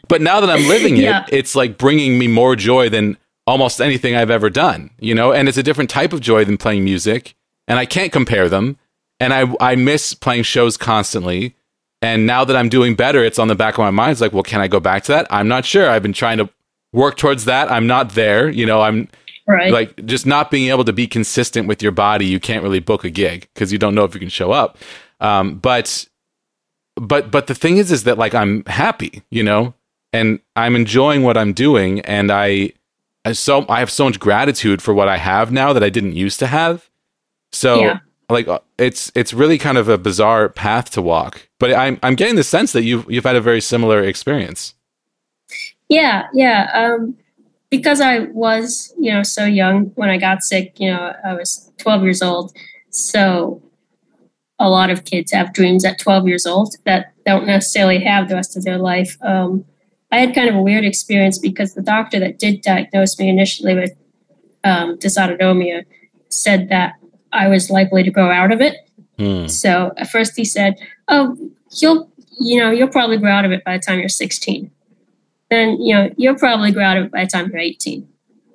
but now that I'm living it, yeah. it's like bringing me more joy than almost anything I've ever done, you know? And it's a different type of joy than playing music. And I can't compare them. And I, I miss playing shows constantly. And now that I'm doing better, it's on the back of my mind. It's like, well, can I go back to that? I'm not sure. I've been trying to work towards that. I'm not there. You know, I'm right. like just not being able to be consistent with your body. You can't really book a gig because you don't know if you can show up. Um, but, but, but the thing is, is that like I'm happy, you know, and I'm enjoying what I'm doing, and I, I so I have so much gratitude for what I have now that I didn't used to have. So. Yeah like uh, it's it's really kind of a bizarre path to walk but i'm i'm getting the sense that you've you've had a very similar experience yeah yeah um because i was you know so young when i got sick you know i was 12 years old so a lot of kids have dreams at 12 years old that don't necessarily have the rest of their life um, i had kind of a weird experience because the doctor that did diagnose me initially with um, dysautonomia said that I was likely to grow out of it. Mm. So at first he said, "Oh, you'll you know you'll probably grow out of it by the time you're 16. Then you know you'll probably grow out of it by the time you're 18.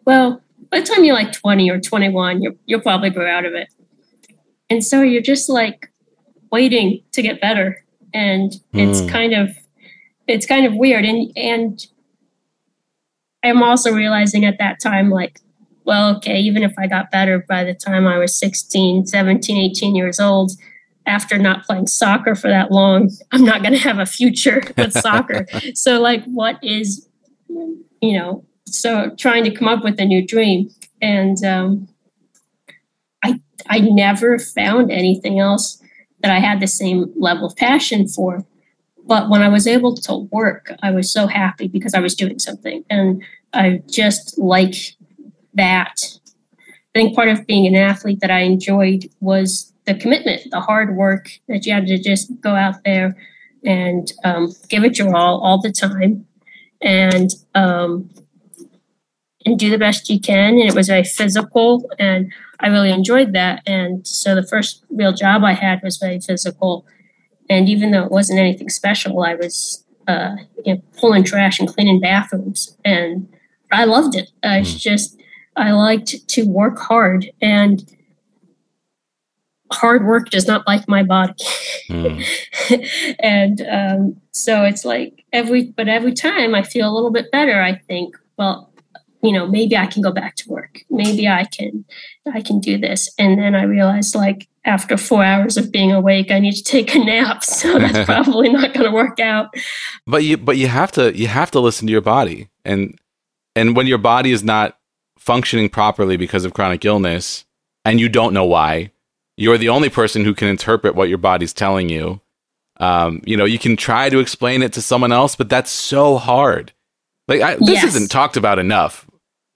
Well, by the time you're like 20 or 21, you'll you'll probably grow out of it. And so you're just like waiting to get better, and it's hmm. kind of it's kind of weird. And and I'm also realizing at that time like well, okay, even if I got better by the time I was 16, 17, 18 years old, after not playing soccer for that long, I'm not going to have a future with soccer. So, like, what is, you know, so trying to come up with a new dream. And um, I, I never found anything else that I had the same level of passion for. But when I was able to work, I was so happy because I was doing something. And I just like that I think part of being an athlete that I enjoyed was the commitment, the hard work that you had to just go out there and um, give it your all all the time, and um, and do the best you can. And it was very physical, and I really enjoyed that. And so the first real job I had was very physical, and even though it wasn't anything special, I was uh, you know, pulling trash and cleaning bathrooms, and I loved it. I just I liked to work hard, and hard work does not like my body. Mm. and um, so it's like every, but every time I feel a little bit better, I think, well, you know, maybe I can go back to work. Maybe I can, I can do this. And then I realized, like, after four hours of being awake, I need to take a nap. So that's probably not going to work out. But you, but you have to, you have to listen to your body, and and when your body is not functioning properly because of chronic illness and you don't know why, you're the only person who can interpret what your body's telling you. Um, you know, you can try to explain it to someone else, but that's so hard. Like, I, this yes. isn't talked about enough.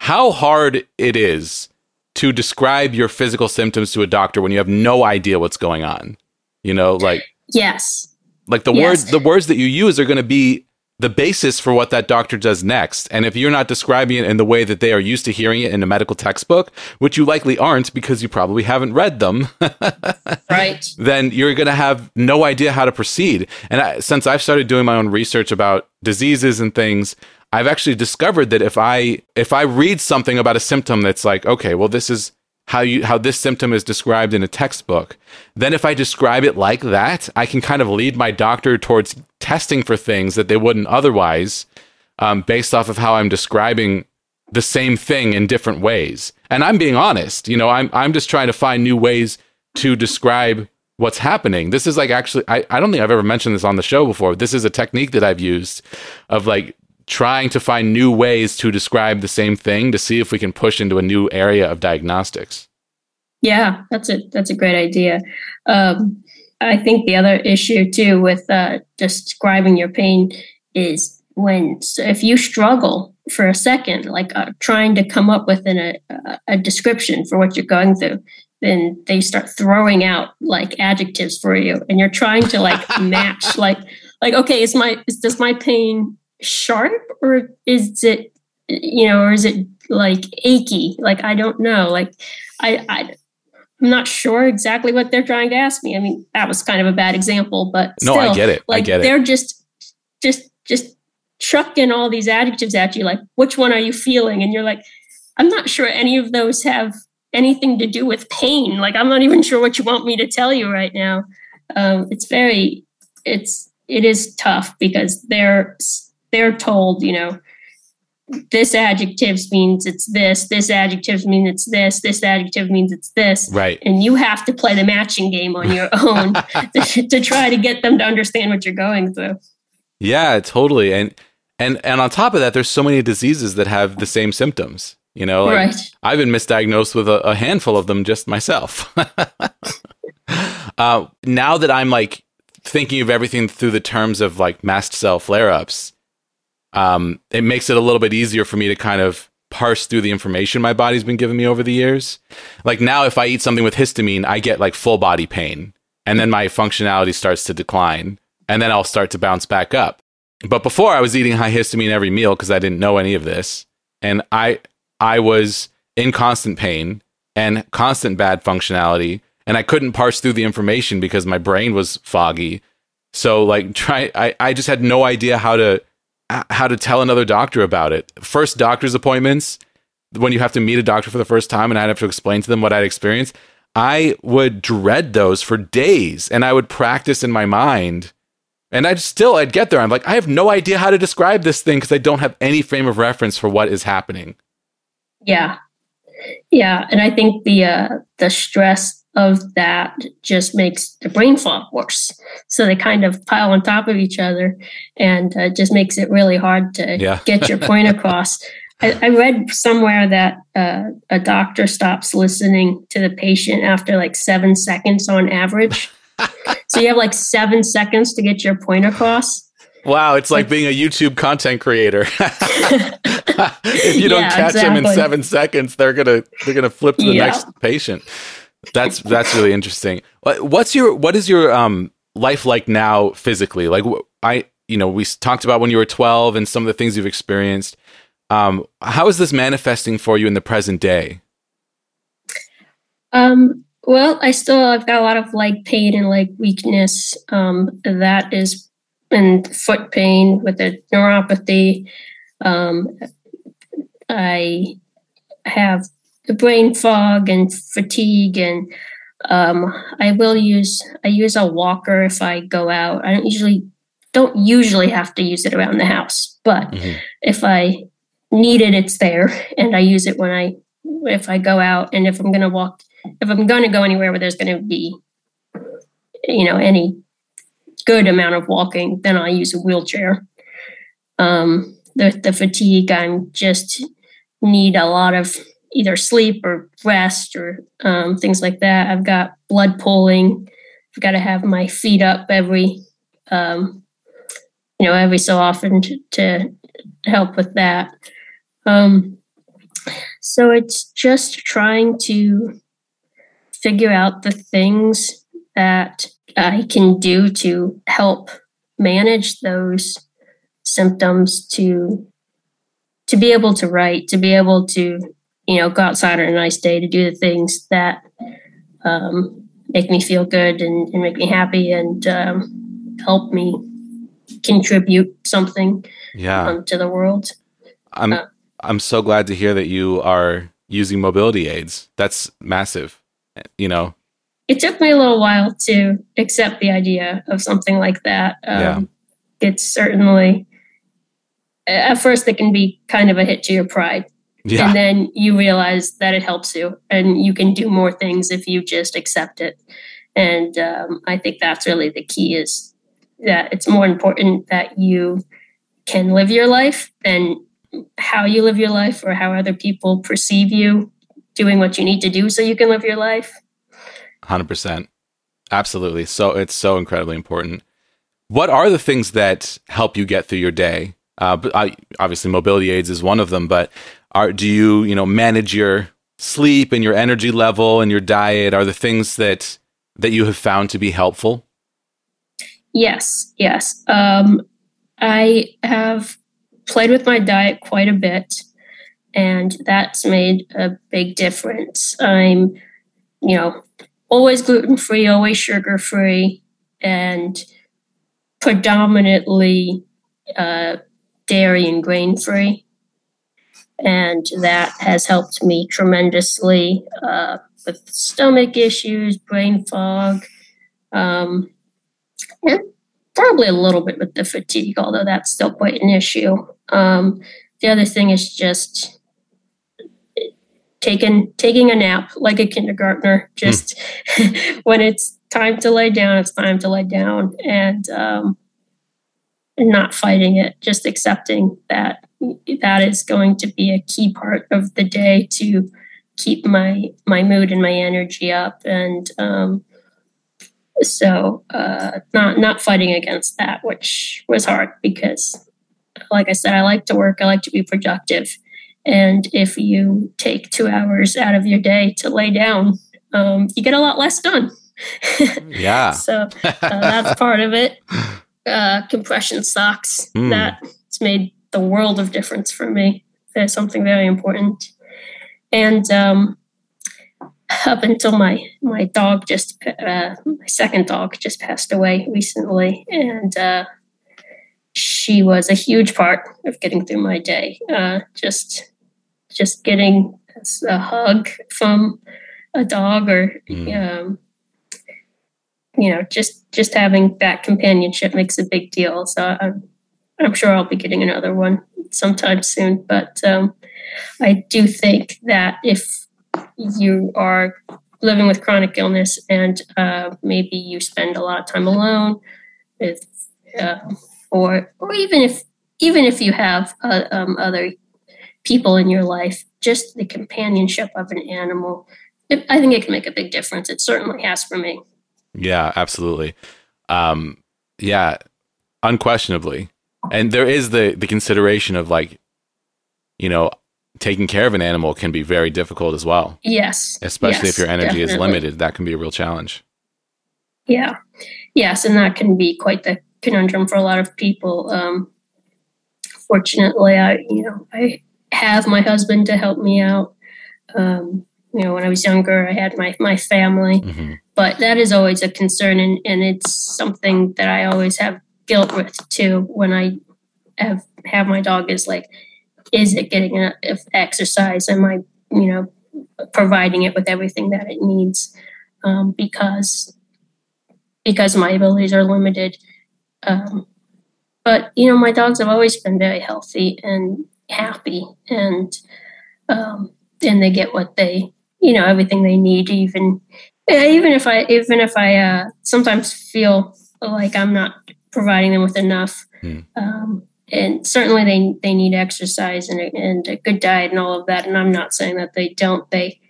How hard it is to describe your physical symptoms to a doctor when you have no idea what's going on. You know, like yes, like the yes. words the words that you use are going to be the basis for what that doctor does next. And if you're not describing it in the way that they are used to hearing it in a medical textbook, which you likely aren't because you probably haven't read them, right? Then you're going to have no idea how to proceed. And I, since I've started doing my own research about diseases and things, I've actually discovered that if I if I read something about a symptom that's like, okay, well this is how you how this symptom is described in a textbook. Then if i describe it like that i can kind of lead my doctor towards testing for things that they wouldn't otherwise um, based off of how i'm describing the same thing in different ways. And i'm being honest you know i'm, I'm just trying to find new ways to describe what's happening. This is like actually I, I don't think i've ever mentioned this on the show before. This is a technique that i've used of like trying to find new ways to describe the same thing to see if we can push into a new area of diagnostics. Yeah, that's a that's a great idea. Um, I think the other issue too with uh, describing your pain is when so if you struggle for a second, like uh, trying to come up with an, a, a description for what you're going through, then they start throwing out like adjectives for you, and you're trying to like match, like like okay, is my is does my pain sharp or is it you know or is it like achy? Like I don't know, like I I I'm not sure exactly what they're trying to ask me. I mean, that was kind of a bad example, but no, still, I get it. Like I get it. they're just, just, just chucking all these adjectives at you. Like, which one are you feeling? And you're like, I'm not sure any of those have anything to do with pain. Like, I'm not even sure what you want me to tell you right now. Um, it's very, it's, it is tough because they're, they're told, you know, this adjective means it's this, this adjective means it's this, this adjective means it's this. Right. And you have to play the matching game on your own to, to try to get them to understand what you're going through. Yeah, totally. And and and on top of that, there's so many diseases that have the same symptoms. You know, like Right. I've been misdiagnosed with a, a handful of them just myself. uh, now that I'm like thinking of everything through the terms of like mast cell flare ups, um, it makes it a little bit easier for me to kind of parse through the information my body's been giving me over the years. Like now, if I eat something with histamine, I get like full body pain, and then my functionality starts to decline, and then I'll start to bounce back up. But before, I was eating high histamine every meal because I didn't know any of this, and I I was in constant pain and constant bad functionality, and I couldn't parse through the information because my brain was foggy. So like try I, I just had no idea how to how to tell another doctor about it. First doctor's appointments, when you have to meet a doctor for the first time and I'd have to explain to them what I'd experienced, I would dread those for days and I would practice in my mind. And I'd still I'd get there. I'm like, I have no idea how to describe this thing because I don't have any frame of reference for what is happening. Yeah. Yeah. And I think the uh the stress of that just makes the brain fog worse. So they kind of pile on top of each other and uh, just makes it really hard to Yeah. get your point across. I, I read somewhere that uh, a doctor stops listening to the patient after like seven seconds on average. so you have like seven seconds to get your point across. Wow, it's like being a YouTube content creator. if you don't Yeah, catch them in seven seconds, they're gonna they're gonna flip to the Yeah. next patient. That's that's really interesting. What's your what is your um life like now physically? Like I you know we talked about when you were twelve and some of the things you've experienced. Um, how is this manifesting for you in the present day? Um, well, I still I've got a lot of leg pain and like weakness. Um, that is and foot pain with a neuropathy. Um, I have brain fog and fatigue, and um, I will use I use a walker if I go out. I don't usually don't usually have to use it around the house, but Mhm. if I need it, it's there, and I use it when I if I go out and if I'm going to walk if I'm going to go anywhere where there's going to be, you know, any good amount of walking, then I use a wheelchair. Um, the the fatigue, I'm just need a lot of either sleep or rest or um, things like that. I've got blood pooling. I've got to have my feet up every, um, you know, every so often to, to help with that. Um, so it's just trying to figure out the things that I can do to help manage those symptoms to to be able to write, to be able to, you know, go outside on a nice day to do the things that um, make me feel good and, and make me happy and um, help me contribute something Yeah, um, to the world. I'm uh, I'm so glad to hear that you are using mobility aids. That's massive. You know, it took me a little while to accept the idea of something like that. Um, Yeah. It's certainly, at first, it can be kind of a hit to your pride. Yeah, And then you realize that it helps you and you can do more things if you just accept it. And um, I think that's really the key is that it's more important that you can live your life than how you live your life or how other people perceive you doing what you need to do so you can live your life. 100%. Absolutely. So it's so incredibly important. What are the things that help you get through your day? Uh, but I, obviously, mobility aids is one of them. But are do you you know manage your sleep and your energy level and your diet? Are the things that that you have found to be helpful? Yes, yes. Um, I have played with my diet quite a bit, and that's made a big difference. I'm, you know, always gluten free, always sugar free, and predominantly uh, dairy and grain free. And that has helped me tremendously uh, with stomach issues, brain fog, um, and probably a little bit with the fatigue, although that's still quite an issue. Um, the other thing is just taking taking a nap like a kindergartner. Just mm. when it's time to lay down, it's time to lay down, and um, not fighting it. Just accepting that that is going to be a key part of the day to keep my my mood and my energy up. And um, so uh, not not fighting against that which was hard because like i said i like to work i like to be productive. And if you take two hours out of your day to lay down um, you get a lot less done. Yeah. So uh, that's part of it uh, compression socks mm. that's made the world of difference for me there's something very important and um, up until my my dog just uh, my second dog just passed away recently, and uh, she was a huge part of getting through my day. Uh, just just getting a hug from a dog, or mm. um, you know, just just having that companionship makes a big deal. So I'm I'm sure I'll be getting another one sometime soon. But um, I do think that if you are living with chronic illness and uh, maybe you spend a lot of time alone uh, or or even if even if you have uh, um, other people in your life, just the companionship of an animal, it, I think it can make a big difference. It certainly has for me. Yeah, absolutely. Um, yeah, unquestionably. And there is the the consideration of like, you know, taking care of an animal can be very difficult as well. Yes. Especially yes, if your energy definitely. is limited, that can be a real challenge. Yeah. Yes, and that can be quite the conundrum for a lot of people. Um, fortunately, I you know I have my husband to help me out. Um, you know, when I was younger, I had my my family, mm-hmm. but that is always a concern, and and it's something that I always have guilt with too. When I have have my dog is like is it getting enough exercise? Am I, you know, providing it with everything that it needs? Um, because because my abilities are limited. Um, but you know, my dogs have always been very healthy and happy, and um, and they get what they, you know, everything they need. Even even if I even if I uh, sometimes feel like I'm not providing them with enough. Hmm. Um, and certainly they they need exercise and a, and a good diet and all of that. And I'm not saying that they don't. They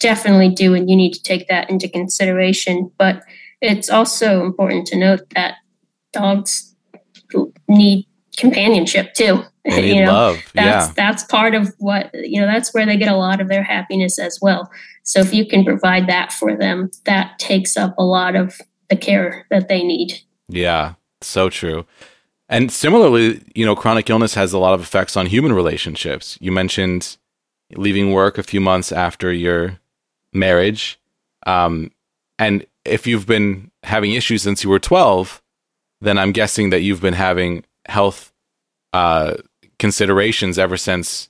definitely do, and you need to take that into consideration. But it's also important to note that dogs need companionship too. They you know, love. That's yeah. that's part of what you know. That's where they get a lot of their happiness as well. So if you can provide that for them, that takes up a lot of the care that they need. Yeah, so true. And similarly, you know, chronic illness has a lot of effects on human relationships. You mentioned leaving work a few months after your marriage. Um, and if you've been having issues since you were 12, then I'm guessing that you've been having health uh, considerations ever since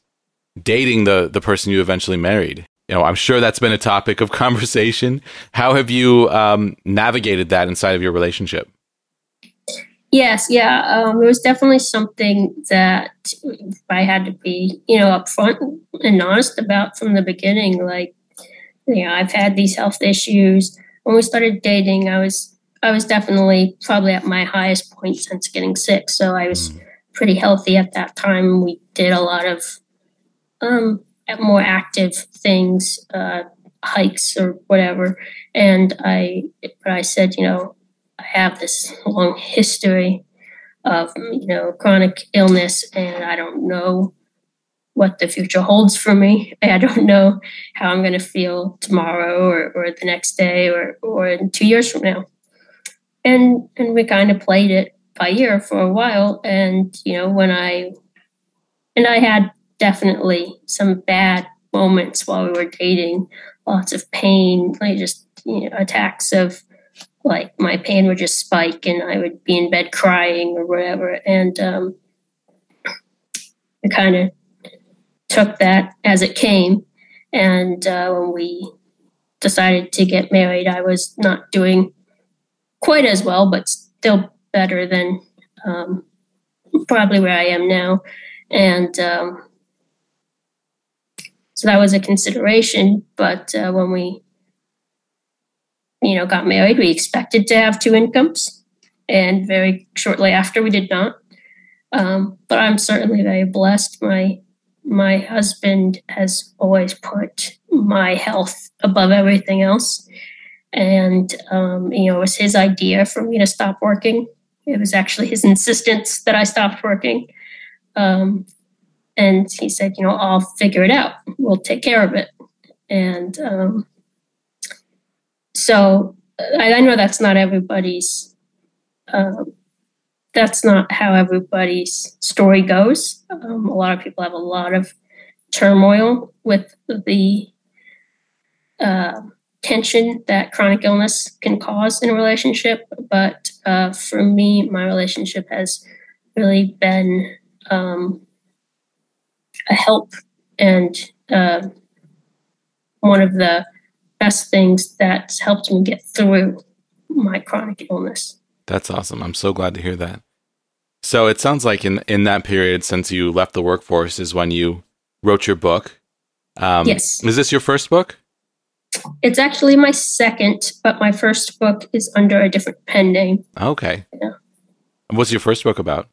dating the, the person you eventually married. You know, I'm sure that's been a topic of conversation. How have you um, navigated that inside of your relationship? Yes, yeah. Um, it was definitely something that I had to be, you know, upfront and honest about from the beginning. Like, you know, I've had these health issues. When we started dating, I was I was definitely probably at my highest point since getting sick. So I was mm. pretty healthy at that time. We did a lot of um, more active things, uh, hikes or whatever. And I, but I said, you know, I have this long history of, you know, chronic illness, and I don't know what the future holds for me. I don't know how I'm going to feel tomorrow or, or the next day or, or in two years from now. And, and we kind of played it by ear for a while. And, you know, when I, and I had definitely some bad moments while we were dating, lots of pain, like just you know, attacks of like my pain would just spike and I would be in bed crying or whatever. And um, I kind of took that as it came. And uh, when we decided to get married, I was not doing quite as well, but still better than um, probably where I am now. And um, so that was a consideration. But uh, when we, you know, got married, we expected to have two incomes, and very shortly after, we did not. Um, but I'm certainly very blessed. My my husband has always put my health above everything else, and um, you know, it was his idea for me to stop working. It was actually his insistence that I stopped working. Um, and he said, you know, I'll figure it out. We'll take care of it. And um, so I, I, know that's not everybody's. Um, that's not how everybody's story goes. Um, a lot of people have a lot of turmoil with the uh, tension that chronic illness can cause in a relationship. But uh, for me, my relationship has really been um, a help and uh, one of the best things that's helped me get through my chronic illness. That's awesome. I'm so glad to hear that. So it sounds like in in that period since you left the workforce is when you wrote your book. Um, yes. Is this your first book? It's actually my second, but my first book is under a different pen name. Okay. Yeah. What's your first book about?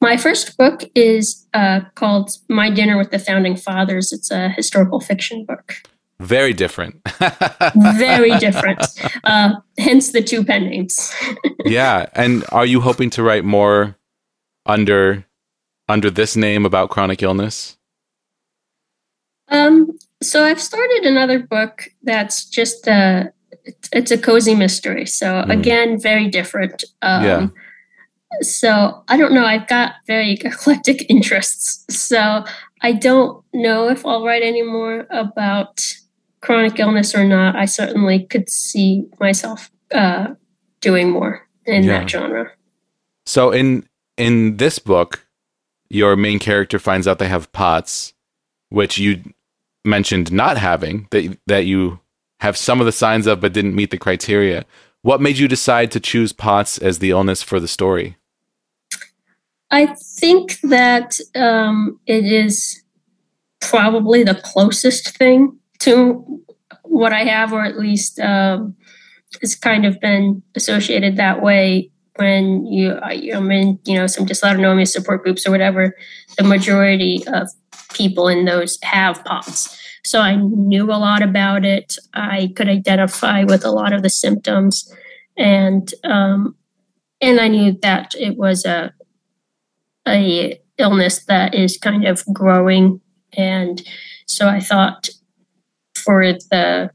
My first book is uh, called My Dinner with the Founding Fathers. It's a historical fiction book. Very different. Very different. Uh, hence the two pen names. yeah, and are you hoping to write more under under this name about chronic illness? Um. So I've started another book that's just a it's a cozy mystery. So mm. again, very different. Um, yeah so I don't know. I've got very eclectic interests. So I don't know if I'll write any more about chronic illness or not. I certainly could see myself uh, doing more in yeah. that genre. So in in this book, your main character finds out they have POTS, which you mentioned not having that that you have some of the signs of but didn't meet the criteria. What made you decide to choose POTS as the illness for the story? I think that um, it is probably the closest thing to what I have, or at least um, it's kind of been associated that way when you I'm in you know some dysautonomia support groups or whatever. The majority of people in those have POTS. So I knew a lot about it. I could identify with a lot of the symptoms, and um, and I knew that it was a a illness that is kind of growing. And so i thought for the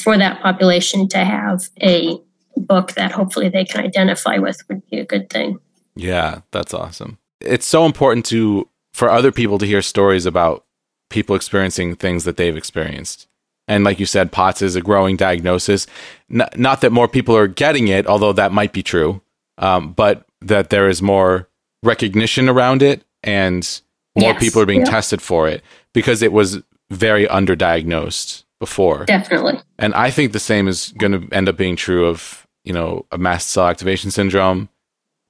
for that population to have a book that hopefully they can identify with would be a good thing. Yeah that's awesome. It's so important to for other people to hear stories about people experiencing things that they've experienced and like you said POTS is a growing diagnosis N- not that more people are getting it although that might be true um, but that there is more recognition around it and more yes, people are being yeah. tested for it because it was very underdiagnosed before. Definitely. And I think the same is going to end up being true of, you know, a mast cell activation syndrome,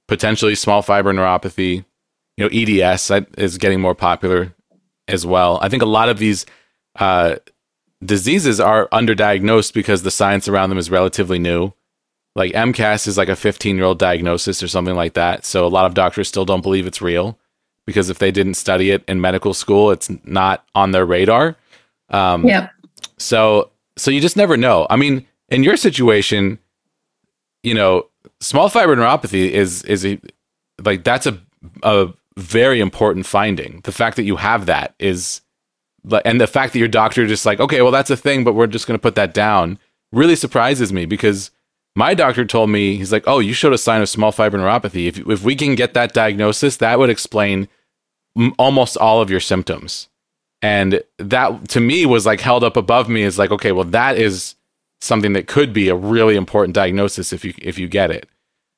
potentially small fiber neuropathy, you know, EDS is getting more popular as well. I think a lot of these uh, diseases are underdiagnosed because the science around them is relatively new. Like MCAS is like a 15 year old diagnosis or something like that. So a lot of doctors still don't believe it's real because if they didn't study it in medical school, it's not on their radar. Um, Yep. so so you just never know. I mean, in your situation, you know, small fiber neuropathy is is a like that's a a very important finding. The fact that you have that is and the fact that your doctor just like, okay, well that's a thing, but we're just going to put that down really surprises me because my doctor told me he's like, "Oh, you showed a sign of small fiber neuropathy. If if we can get that diagnosis, that would explain almost all of your symptoms." And that to me was like held up above me is like, okay, well that is something that could be a really important diagnosis if you if you get it.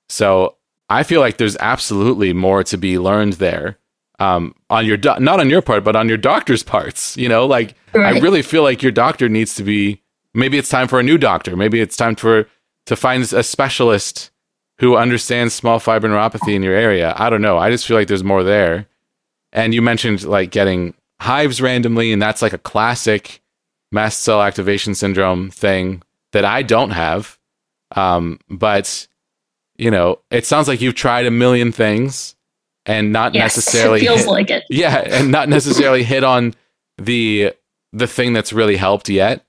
So I feel like there's absolutely more to be learned there. Um, on your do- not on your part, but on your doctor's parts. You know, like I really feel like your doctor needs to be. Maybe it's time for a new doctor. Maybe it's time for to find a specialist who understands small fiber neuropathy in your area. I don't know. I just feel like there's more there. And you mentioned like getting hives randomly, and that's like a classic mast cell activation syndrome thing that I don't have. Um, but you know, it sounds like you've tried a million things and not Yes. necessarily feels hit- like it. yeah, and not necessarily hit on the the thing that's really helped yet.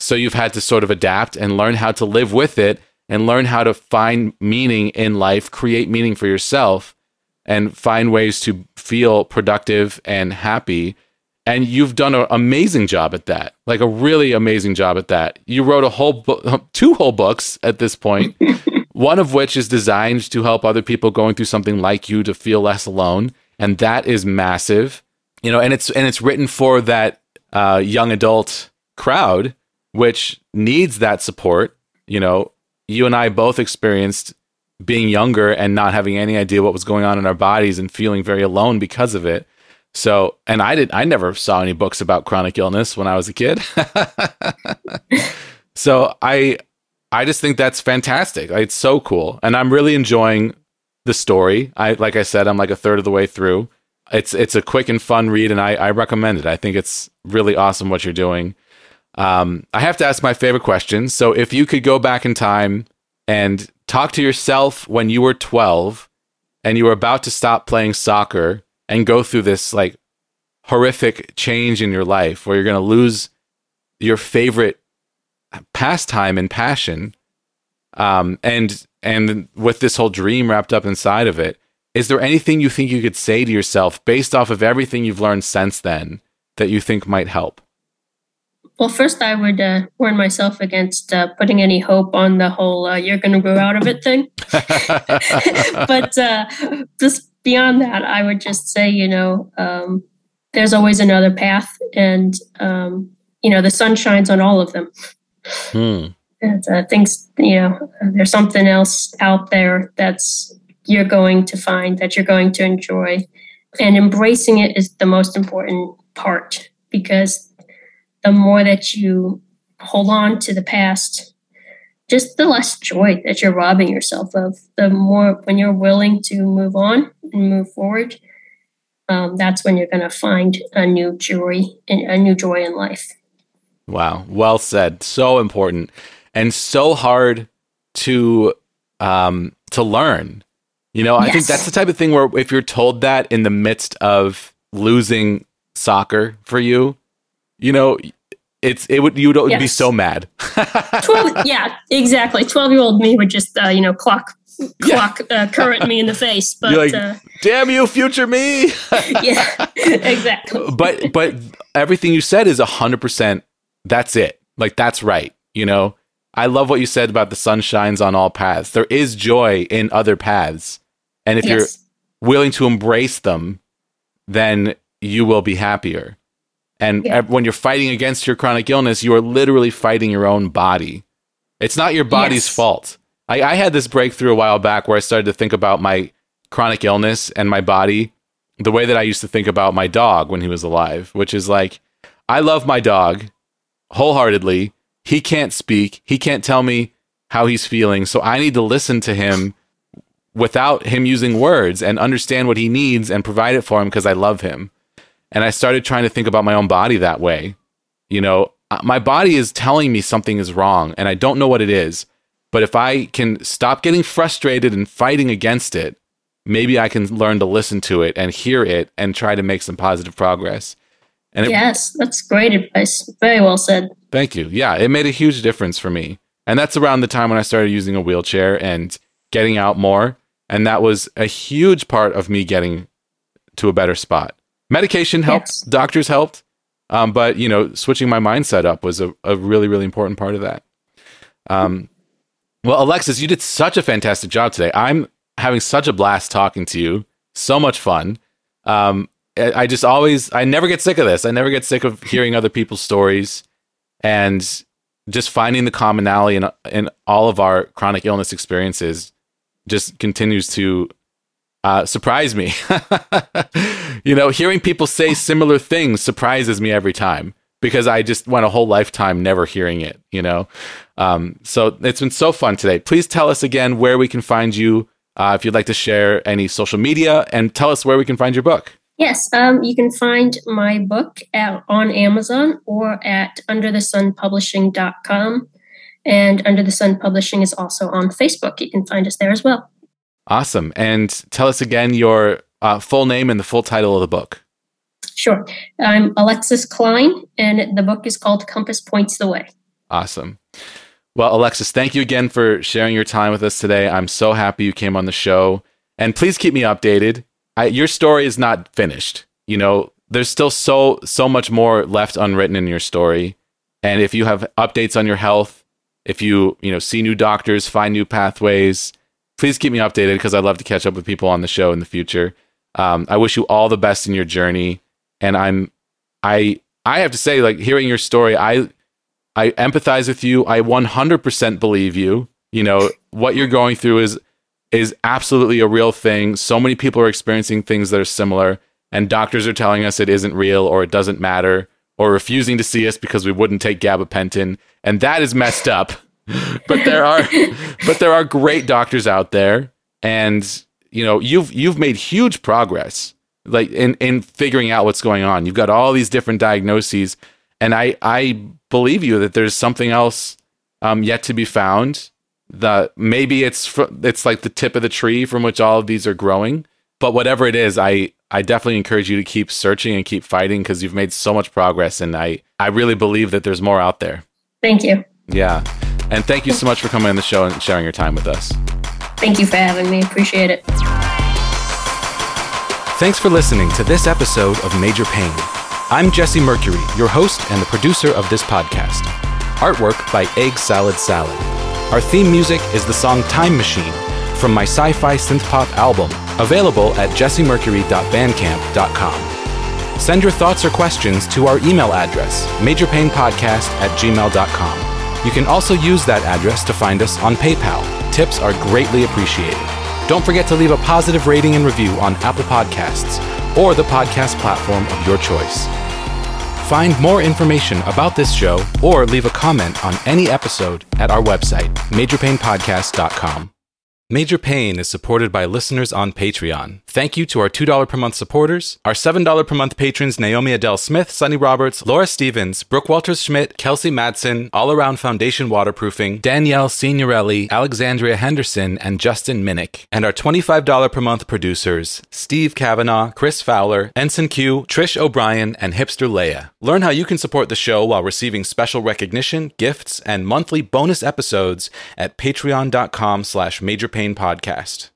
So you've had to sort of adapt and learn how to live with it and learn how to find meaning in life, create meaning for yourself and find ways to feel productive and happy. And you've done an amazing job at that. Like a really amazing job at that. You wrote a whole book, two whole books at this point. One of which is designed to help other people going through something like you to feel less alone and that is massive. You know and it's and it's written for that uh, young adult crowd which needs that support. You know you and i both experienced being younger and not having any idea what was going on in our bodies and feeling very alone because of it. So and i did i never saw any books about chronic illness when i was a kid. So i I just think that's fantastic. Like, It's so cool, and I'm really enjoying the story. I like I said, I'm like a third of the way through. It's it's a quick and fun read, and I, I recommend it. I think it's really awesome what you're doing. Um, I have to ask my favorite question. So, if you could go back in time and talk to yourself when you were 12 and you were about to stop playing soccer and go through this like horrific change in your life where you're going to lose your favorite pastime and passion um and and with this whole dream wrapped up inside of it is there anything you think you could say to yourself based off of everything you've learned since then that you think might help Well, first, I would uh, warn myself against uh, putting any hope on the whole uh, you're going to grow out of it thing. but uh, just beyond that, I would just say, you know, um, there's always another path, and, um, you know, the sun shines on all of them. Hmm. And, uh, things, you know, there's something else out there that's you're going to find that you're going to enjoy. And embracing it is the most important part because the more that you hold on to the past, just the less joy that you're robbing yourself of. The more when you're willing to move on and move forward, um, that's when you're going to find a new joy, a new joy in life. Wow, well said. So important and so hard to um to learn. You know, I think that's the type of thing where if you're told that in the midst of losing soccer for you, you know, it's it would you would be so mad. 12 yeah exactly 12 year old me would just uh, you know clock Yeah. clock uh, current me in the face but like, uh, Damn you, future me. yeah exactly but but everything you said is a hundred percent. That's it. Like that's right. You know, I love what you said about the sun shines on all paths. There is joy in other paths, and if yes you're willing to embrace them, then you will be happier. And Yeah. when you're fighting against your chronic illness, you are literally fighting your own body. It's not your body's Yes. fault. I, I had this breakthrough a while back where I started to think about my chronic illness and my body the way that I used to think about my dog when he was alive, which is like, I love my dog wholeheartedly. He can't speak, he can't tell me how he's feeling. So I need to listen to him without him using words and understand what he needs and provide it for him because I love him. And I started trying to think about my own body that way. You know, uh, my body is telling me something is wrong and I don't know what it is, But if I can stop getting frustrated and fighting against it, maybe I can learn to listen to it and hear it and try to make some positive progress. And it, yes, that's great advice. Very well said. Thank you. Yeah, it made a huge difference for me. And that's around the time when I started using a wheelchair and getting out more. And that was a huge part of me getting to a better spot. Medication helped, yes. doctors helped. Um, but, you know, switching my mindset up was a, a really, really important part of that. Um, well, Alexis, you did such a fantastic job today. I'm having such a blast talking to you. So much fun. Um, I just always, I never get sick of this. I never get sick of hearing other people's stories and just finding the commonality in, in all of our chronic illness experiences just continues to uh, surprise me. you know, hearing people say similar things surprises me every time because I just went a whole lifetime never hearing it, you know? Um, so it's been so fun today. Please tell us again where we can find you uh, if you'd like to share any social media and tell us where we can find your book. Yes, um, you can find my book at, on Amazon or at underthesunpublishing.com. And Under the Sun Publishing is also on Facebook. You can find us there as well. Awesome. And tell us again your uh, full name and the full title of the book. Sure. I'm Alexis Klein, and the book is called Compass Points the Way. Awesome. Well, Alexis, thank you again for sharing your time with us today. I'm so happy you came on the show. And please keep me updated. I, your story is not finished. You know, there's still so so much more left unwritten in your story. And if you have updates on your health, if you, you know, see new doctors, find new pathways, please keep me updated because I'd love to catch up with people on the show in the future. Um, I wish you all the best in your journey. And I'm I I have to say, like hearing your story, I I empathize with you. I 100% believe you. You know, what you're going through is is absolutely a real thing. So many people are experiencing things that are similar, and doctors are telling us it isn't real or it doesn't matter or refusing to see us because we wouldn't take gabapentin, and that is messed up. but there are but there are great doctors out there and you know, you've you've made huge progress like in in figuring out what's going on. You've got all these different diagnoses and I I believe you that there's something else um, yet to be found that maybe it's fr- it's like the tip of the tree from which all of these are growing. But whatever it is, I I definitely encourage you to keep searching and keep fighting because you've made so much progress, and I I really believe that there's more out there. Thank you. Yeah, and thank you so much for coming on the show and sharing your time with us. Thank you for having me. Appreciate it. Thanks for listening to this episode of Major Pain. I'm Jesse Mercury, your host and the producer of this podcast. Artwork by Egg Salad Salad. Our theme music is the song Time Machine from my sci fi synth pop album, available at jessemercury.bandcamp.com. Send your thoughts or questions to our email address, majorpainpodcast at gmail.com. You can also use that address to find us on PayPal. Tips are greatly appreciated. Don't forget to leave a positive rating and review on Apple Podcasts or the podcast platform of your choice. Find more information about this show or leave a comment on any episode at our website, majorpainpodcast.com. Major Pain is supported by listeners on Patreon. Thank you to our $2 per month supporters, our $7 per month patrons Naomi Adele Smith, Sunny Roberts, Laura Stevens, Brooke Walters Schmidt, Kelsey Madsen, All Around Foundation Waterproofing, Danielle Signorelli, Alexandria Henderson, and Justin Minnick. And our $25 per month producers Steve Kavanaugh, Chris Fowler, Ensign Q, Trish O'Brien, and Hipster Leia. Learn how you can support the show while receiving special recognition, gifts, and monthly bonus episodes at patreon.com slash majorpain podcast.